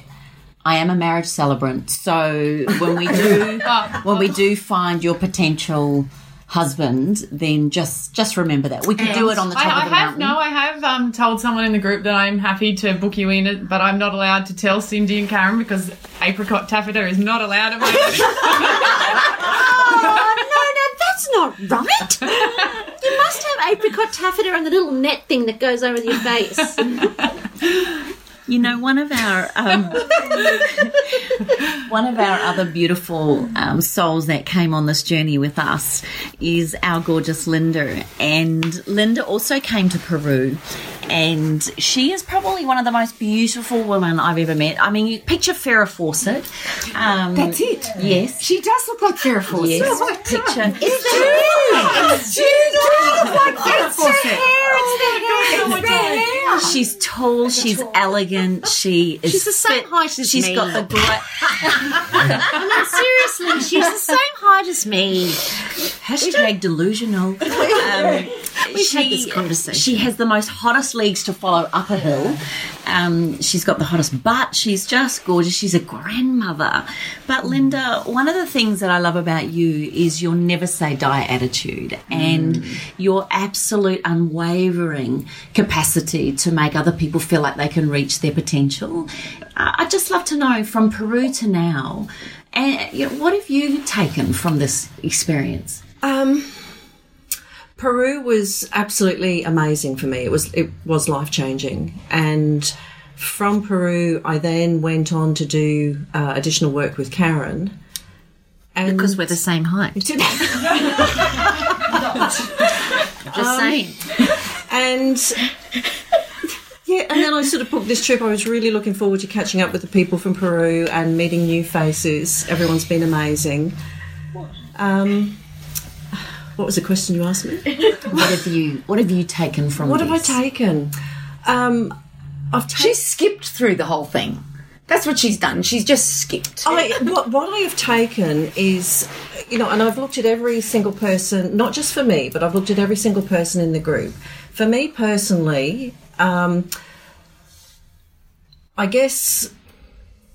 [SPEAKER 4] I am a marriage celebrant. So when we do oh. when we do find your potential husband, then just just remember that we could do it on the top
[SPEAKER 7] I
[SPEAKER 4] of the
[SPEAKER 7] have
[SPEAKER 4] mountain.
[SPEAKER 7] no, I have um, told someone in the group that I'm happy to book you in, but I'm not allowed to tell Cindy and Karen because apricot taffeta is not allowed at my wedding.
[SPEAKER 3] Oh, no, no, that's not right. you must have apricot taffeta and the little net thing that goes over your face.
[SPEAKER 4] You know, one of our um, one of our other beautiful um, souls that came on this journey with us is our gorgeous Linda, and Linda also came to Peru, and she is probably one of the most beautiful women I've ever met. I mean, you picture Farrah Fawcett. Um,
[SPEAKER 2] That's it.
[SPEAKER 4] Yes.
[SPEAKER 2] She does look like Farrah Fawcett.
[SPEAKER 4] Yes. Picture. She's tall. She's elegant. She is.
[SPEAKER 3] She's the same
[SPEAKER 4] fit,
[SPEAKER 3] height as
[SPEAKER 4] She's
[SPEAKER 3] me.
[SPEAKER 4] She's got the great.
[SPEAKER 3] no, seriously, she's the same height as me.
[SPEAKER 4] Hashtag delusional. Um,
[SPEAKER 3] We've
[SPEAKER 4] she,
[SPEAKER 3] had this conversation.
[SPEAKER 4] She has the most hottest legs to follow up a hill. Um, she's got the hottest butt. She's just gorgeous. She's a grandmother. But Linda, one of the things that I love about you is your never say die attitude and your absolute unwavering capacity to make other people feel like they can reach their potential. I- I'd just love to know from Peru to now, and you know, what have you taken from this experience?
[SPEAKER 8] Um, Peru was absolutely amazing for me. It was it was life changing, and from Peru, I then went on to do uh, additional work with Karen. And
[SPEAKER 3] Because we're the same height. Just saying.
[SPEAKER 8] and yeah, and then I sort of booked this trip. I was really looking forward to catching up with the people from Peru and meeting new faces. Everyone's been amazing. Um, what was the question you asked me?
[SPEAKER 4] What have you What have you taken from?
[SPEAKER 8] What have I taken? Um, I've.
[SPEAKER 2] She skipped through the whole thing. That's what she's done. She's just skipped.
[SPEAKER 8] I, what, what I have taken is, you know, and I've looked at every single person, not just for me, but I've looked at every single person in the group. For me personally, um, I guess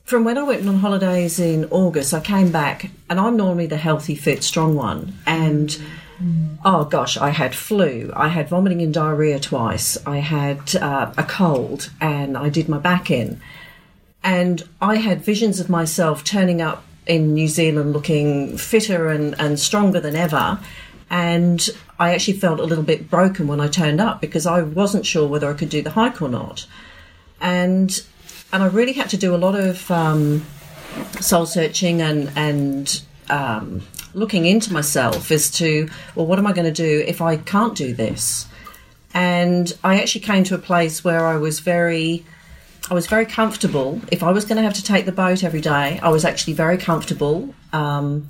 [SPEAKER 8] from when I went on holidays in August, I came back, and I'm normally the healthy, fit, strong one. And oh gosh, I had flu, I had vomiting and diarrhea twice, I had uh, a cold, and I did my back in. And I had visions of myself turning up in New Zealand looking fitter and, and stronger than ever. And I actually felt a little bit broken when I turned up because I wasn't sure whether I could do the hike or not. And and I really had to do a lot of um, soul searching and and um, looking into myself as to well, what am I going to do if I can't do this? And I actually came to a place where I was very I was very comfortable. If I was going to have to take the boat every day, I was actually very comfortable. Um,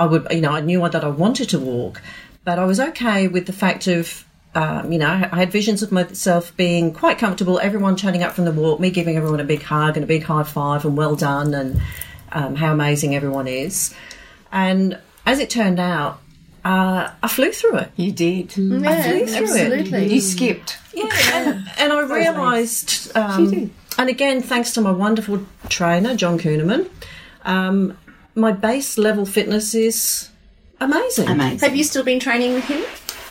[SPEAKER 8] I would, you know, I knew that I wanted to walk, but I was okay with the fact of, um, you know, I had visions of myself being quite comfortable. Everyone turning up from the walk, me giving everyone a big hug and a big high five and well done and um, how amazing everyone is. And as it turned out, uh, I flew through it.
[SPEAKER 2] You did.
[SPEAKER 8] I flew through it.
[SPEAKER 2] You skipped.
[SPEAKER 8] Yeah, and, and I realised, um, and again, thanks to my wonderful trainer, John Kuhneman, um, my base level fitness is amazing. Amazing.
[SPEAKER 3] Have you still been training with him?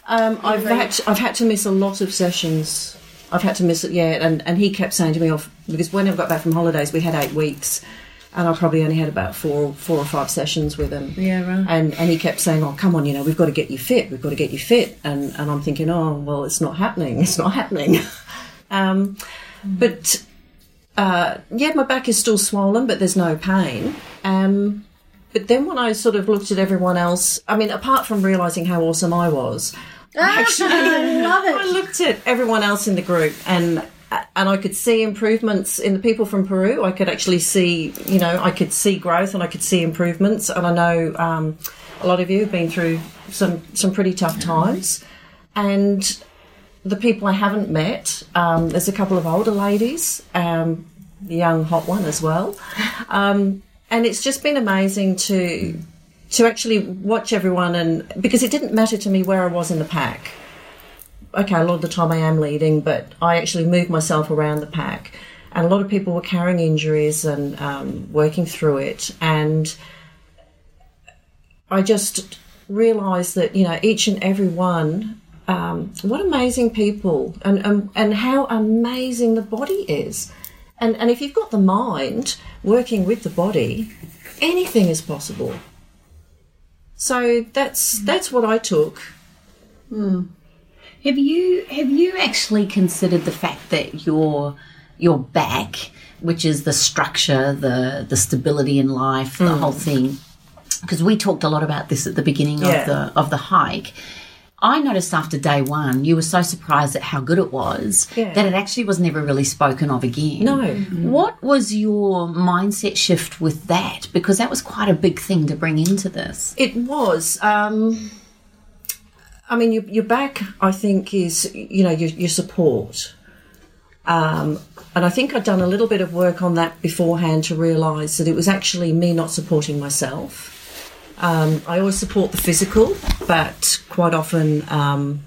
[SPEAKER 8] Um, I've had to, I've had to miss a lot of sessions. I've had to miss it, yeah, and, and he kept saying to me off because when I got back from holidays, we had eight weeks, and I probably only had about four four or five sessions with him.
[SPEAKER 3] Yeah, right.
[SPEAKER 8] And and he kept saying, "Oh, come on, you know, we've got to get you fit. We've got to get you fit." And and I'm thinking, "Oh, well, it's not happening. It's not happening." um, but uh, yeah, my back is still swollen, but there's no pain. Um, but then when I sort of looked at everyone else, I mean, apart from realizing how awesome I was, I actually
[SPEAKER 3] love it.
[SPEAKER 8] I looked at everyone else in the group and and I could see improvements in the people from Peru. I could actually see, you know, I could see growth and I could see improvements. And I know um, a lot of you have been through some some pretty tough times. And the people I haven't met, um, there's a couple of older ladies. Um, the young hot one as well. Um, and it's just been amazing to to actually watch everyone and because it didn't matter to me where I was in the pack. Okay, a lot of the time I am leading, but I actually moved myself around the pack, and a lot of people were carrying injuries and um, working through it, and I just realised that you know each and every one, um, what amazing people, and, and and how amazing the body is, and and if you've got the mind working with the body, anything is possible. So that's that's what I took. Hmm.
[SPEAKER 4] Have you have you actually considered the fact that your your back, which is the structure, the the stability in life, the hmm. whole thing? Because we talked a lot about this at the beginning
[SPEAKER 8] Yeah.
[SPEAKER 4] of the of the hike. I noticed after day one, you were so surprised at how good it was
[SPEAKER 8] Yeah.
[SPEAKER 4] that it actually was never really spoken of again.
[SPEAKER 8] No.
[SPEAKER 4] What was your mindset shift with that? Because that was quite a big thing to bring into this.
[SPEAKER 8] It was. Um, I mean, your, your back, I think, is you know your, your support, um, and I think I'd done a little bit of work on that beforehand to realise that it was actually me not supporting myself. Um, I always support the physical, but quite often um,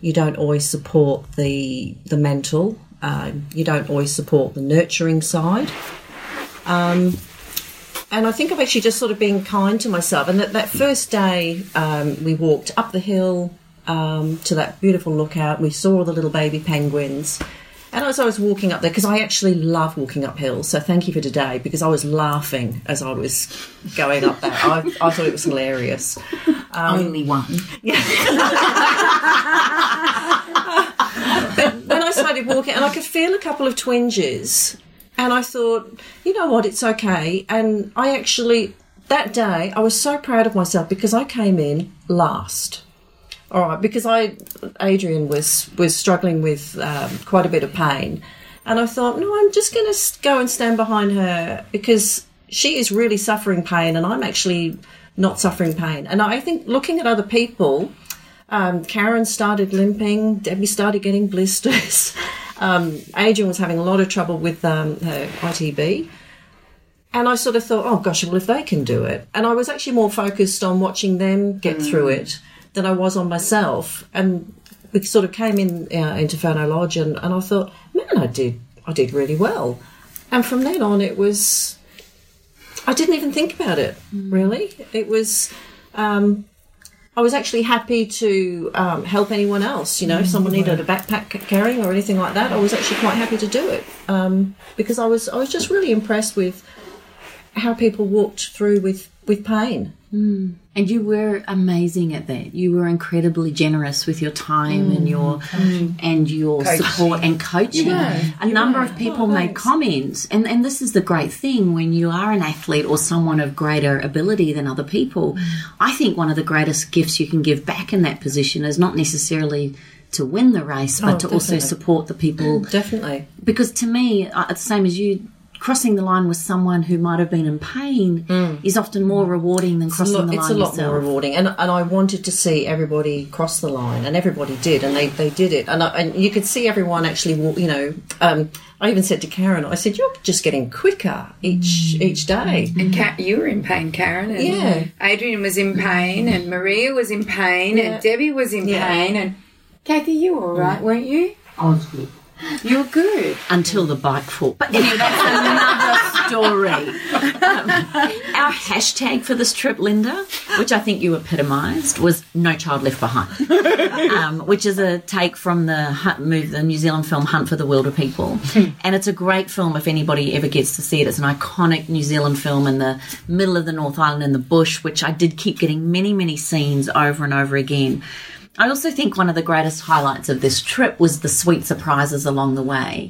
[SPEAKER 8] you don't always support the the mental. Uh, you don't always support the nurturing side. Um, and I think I've actually just sort of been kind to myself. And that, that first day, um, we walked up the hill um, to that beautiful lookout. We saw all the little baby penguins. And as I was walking up there, because I actually love walking up hills, so thank you for today, because I was laughing as I was going up there. I, I thought it was hilarious.
[SPEAKER 4] Um, Only one.
[SPEAKER 8] then I started walking, and I could feel a couple of twinges, and I thought, you know what, it's okay. And I actually that day I was so proud of myself because I came in last. All right, because I Adrian was was struggling with um, quite a bit of pain, and I thought, no, I'm just going to go and stand behind her because she is really suffering pain, and I'm actually not suffering pain. And I think looking at other people, um, Karen started limping. Debbie started getting blisters. Um, Adrian was having a lot of trouble with um, her ITB. And I sort of thought, oh gosh, well, if they can do it. And I was actually more focused on watching them get through it than I was on myself. And we sort of came in uh, into in Furneaux Lodge, and, and I thought, man, I did, I did really well. And from then on, it was, I didn't even think about it, really. It was, um, I was actually happy to um, help anyone else. You know, if someone needed a backpack carrying or anything like that, I was actually quite happy to do it um, because I was I was just really impressed with how people walked through with with pain. Hmm.
[SPEAKER 4] And you were amazing at that. You were incredibly generous with your time and hmm. your and your support and coaching. a number of people made comments, and and this is the great thing when you are an athlete or someone of greater ability than other people. Hmm. I think one of the greatest gifts you can give back in that position is not necessarily to win the race, but oh, to also support the people
[SPEAKER 8] Definitely.
[SPEAKER 4] because to me, uh, it's the same as you. Crossing the line with someone who might have been in pain is often more rewarding than
[SPEAKER 8] It's a
[SPEAKER 4] crossing
[SPEAKER 8] lot,
[SPEAKER 4] the
[SPEAKER 8] it's a lot
[SPEAKER 4] yourself.
[SPEAKER 8] more rewarding, and and I wanted to see everybody cross the line, and everybody did, and they, they did it, and I, and you could see everyone actually, wa- you know. Um, I even said to Karen, I said, "You're just getting quicker each each day."
[SPEAKER 2] And Kat, you were in pain, Karen. And
[SPEAKER 8] Yeah.
[SPEAKER 2] Adrian was in pain, and Maria was in pain,
[SPEAKER 8] Yeah.
[SPEAKER 2] and Debbie was in
[SPEAKER 8] Yeah.
[SPEAKER 2] pain, and Kathy, you were all right, weren't you?
[SPEAKER 4] I was good.
[SPEAKER 2] You were good.
[SPEAKER 4] Until the bike fall. But anyway, that's another story. Um, our hashtag for this trip, Linda, which I think you epitomised, was No Child Left Behind, um, which is a take from the move, the New Zealand film Hunt for the Wilderpeople. and it's a great film if anybody ever gets to see it. It's an iconic New Zealand film in the middle of the North Island in the bush, which I did keep getting many, many scenes over and over again. I also think one of the greatest highlights of this trip was the sweet surprises along the way.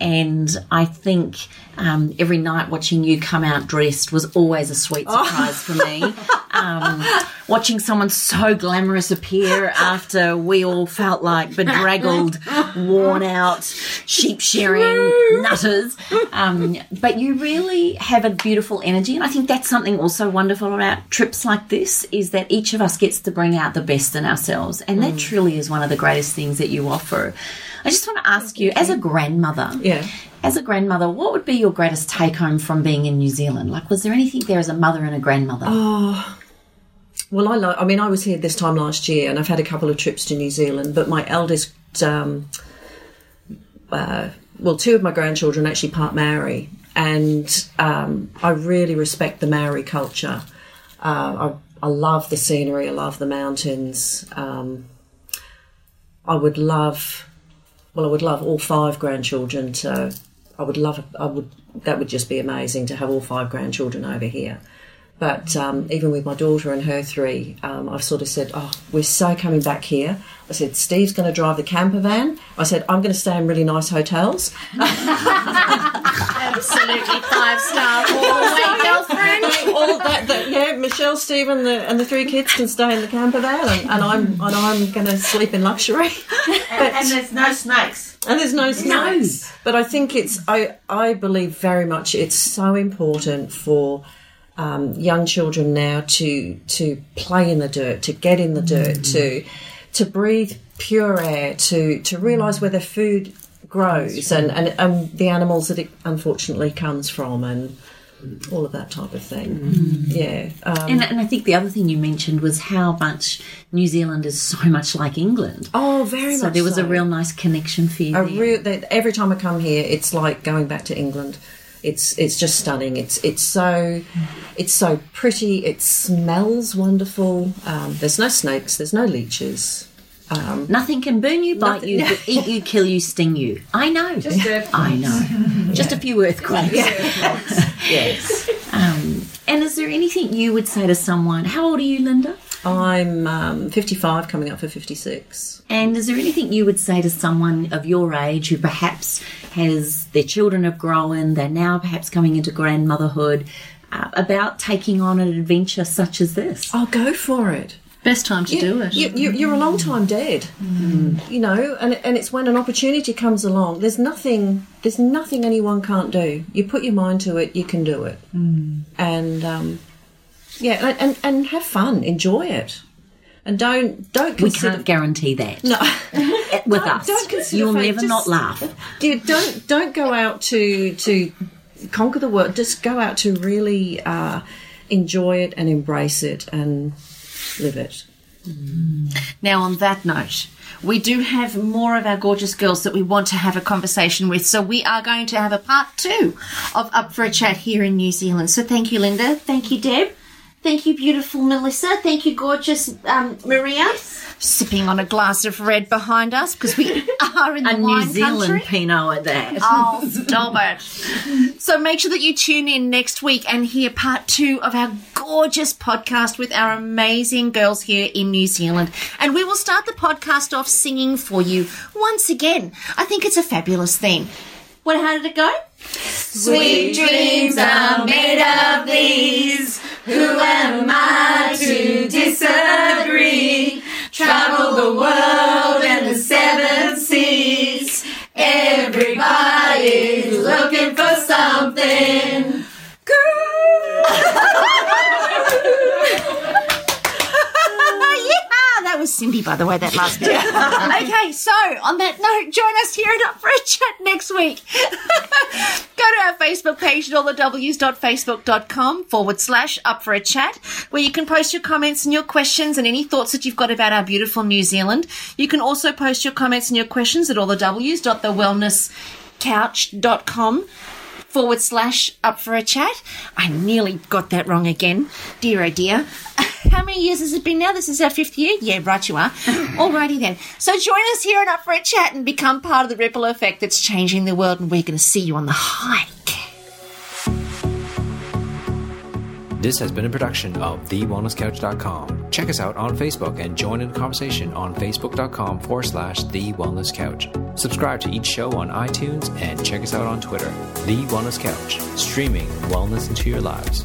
[SPEAKER 4] And I think um, every night watching you come out dressed was always a sweet surprise for me. Um, watching someone so glamorous appear after we all felt like bedraggled, worn out, sheep shearing nutters. Um, but you really have a beautiful energy. And I think that's something also wonderful about trips like this is that each of us gets to bring out the best in ourselves. And that truly is one of the greatest things that you offer. I just want to ask you, as a grandmother,
[SPEAKER 8] Yeah.
[SPEAKER 4] As a grandmother, what would be your greatest take home from being in New Zealand? Like, was there anything there as a mother and a grandmother?
[SPEAKER 8] Oh, Well, I lo- I mean, I was here this time last year, and I've had a couple of trips to New Zealand. But my eldest, um, uh, well, two of my grandchildren actually part Maori, and um, I really respect the Maori culture. Uh, I, love the scenery. I love the mountains. Um, I would love, well, I would love all five grandchildren to. I would love. I would. That would just be amazing to have all five grandchildren over here. But um, even with my daughter and her three, um, I've sort of said, "Oh, we're so coming back here." I said, "Steve's going to drive the camper van." I said, "I'm going to stay in really nice hotels."
[SPEAKER 3] Absolutely five star all girlfriend.
[SPEAKER 8] All that, that, yeah. Michelle, Steve, and the and the three kids can stay in the camper van, and, and I'm and I'm going to sleep in luxury.
[SPEAKER 9] And, and there's no snakes.
[SPEAKER 8] And there's no snakes. No. But I think it's I I believe very much it's so important for um, young children now to to play in the dirt, to get in the dirt, to to breathe pure air, to to realise where their food grows and, and, and the animals that it unfortunately comes from and all of that type of thing. Yeah. Um,
[SPEAKER 4] and, and I think the other thing you mentioned was how much New Zealand is so much like England.
[SPEAKER 8] oh, very much.
[SPEAKER 4] so there was a real nice connection for you.
[SPEAKER 8] a
[SPEAKER 4] there.
[SPEAKER 8] real every time I come here, it's like going back to England. It's it's just stunning. It's it's so it's so pretty. It smells wonderful. Um, there's no snakes. There's no leeches. Um,
[SPEAKER 4] Nothing can burn you, bite
[SPEAKER 8] Nothing-
[SPEAKER 4] you, eat you, kill you, sting you. I know.
[SPEAKER 9] Just earthquakes.
[SPEAKER 4] I know. Just a few earthquakes.
[SPEAKER 8] yes,
[SPEAKER 4] Um, and is there anything you would say to someone? How old are you, Linda?
[SPEAKER 8] I'm um, 55, coming up for 56.
[SPEAKER 4] And is there anything you would say to someone of your age who perhaps has their children have grown, they're now perhaps coming into grandmotherhood, uh, about taking on an adventure such as this?
[SPEAKER 8] I'll go for it.
[SPEAKER 5] Best time to do it.
[SPEAKER 8] You, you, you're a long time dead, you know, and and it's when an opportunity comes along. There's nothing. There's nothing anyone can't do. You put your mind to it, you can do it, and um, yeah, and, and and have fun, enjoy it, and don't don't
[SPEAKER 4] We
[SPEAKER 8] consider.
[SPEAKER 4] can't guarantee that
[SPEAKER 8] no,
[SPEAKER 4] with
[SPEAKER 8] don't-
[SPEAKER 4] us.
[SPEAKER 8] don't consider
[SPEAKER 4] You'll
[SPEAKER 8] fate,
[SPEAKER 4] never
[SPEAKER 8] just-
[SPEAKER 4] not laugh.
[SPEAKER 8] you don't don't go out to to conquer the world. Just go out to really uh, enjoy it and embrace it and live it.
[SPEAKER 3] Now, on that note, we do have more of our gorgeous girls that we want to have a conversation with. So we are going to have a part two of Up for a Chat here in New Zealand. So thank you, Linda. Thank you, Deb. Thank you, beautiful Melissa. Thank you, gorgeous um, Maria. Sipping on a glass of red behind us because we are in the
[SPEAKER 4] A New
[SPEAKER 3] wine
[SPEAKER 4] Zealand
[SPEAKER 3] country.
[SPEAKER 4] Pinot at that.
[SPEAKER 3] Oh, stop it. So make sure that you tune in next week and hear part two of our gorgeous podcast with our amazing girls here in New Zealand. And we will start the podcast off singing for you once again. I think it's a fabulous theme. What, how did it go? Sweet dreams are made of these. Who am I to disagree? Travel the world and the seven seas. Everybody's looking for something. yeah, that was Cindy, by the way, that last bit. okay, so on that note, join us here at Up for a Chat next week. Go to our Facebook page at allthews.facebook.com forward slash up for a chat, where you can post your comments and your questions and any thoughts that you've got about our beautiful New Zealand. You can also post your comments and your questions at allthews.thewellnesscouch.com forward slash up for a chat. I nearly got that wrong again. Dear oh dear. How many years has it been now? This is our fifth year? Yeah, right you are. Alrighty then. So join us here and Up for a Chat and become part of the ripple effect that's changing the world and we're going to see you on the hike.
[SPEAKER 1] This has been a production of TheWellnessCouch.com. Check us out on Facebook and join in the conversation on Facebook.com forward slash The Wellness Couch. Subscribe to each show on iTunes and check us out on Twitter. The Wellness Couch, streaming wellness into your lives.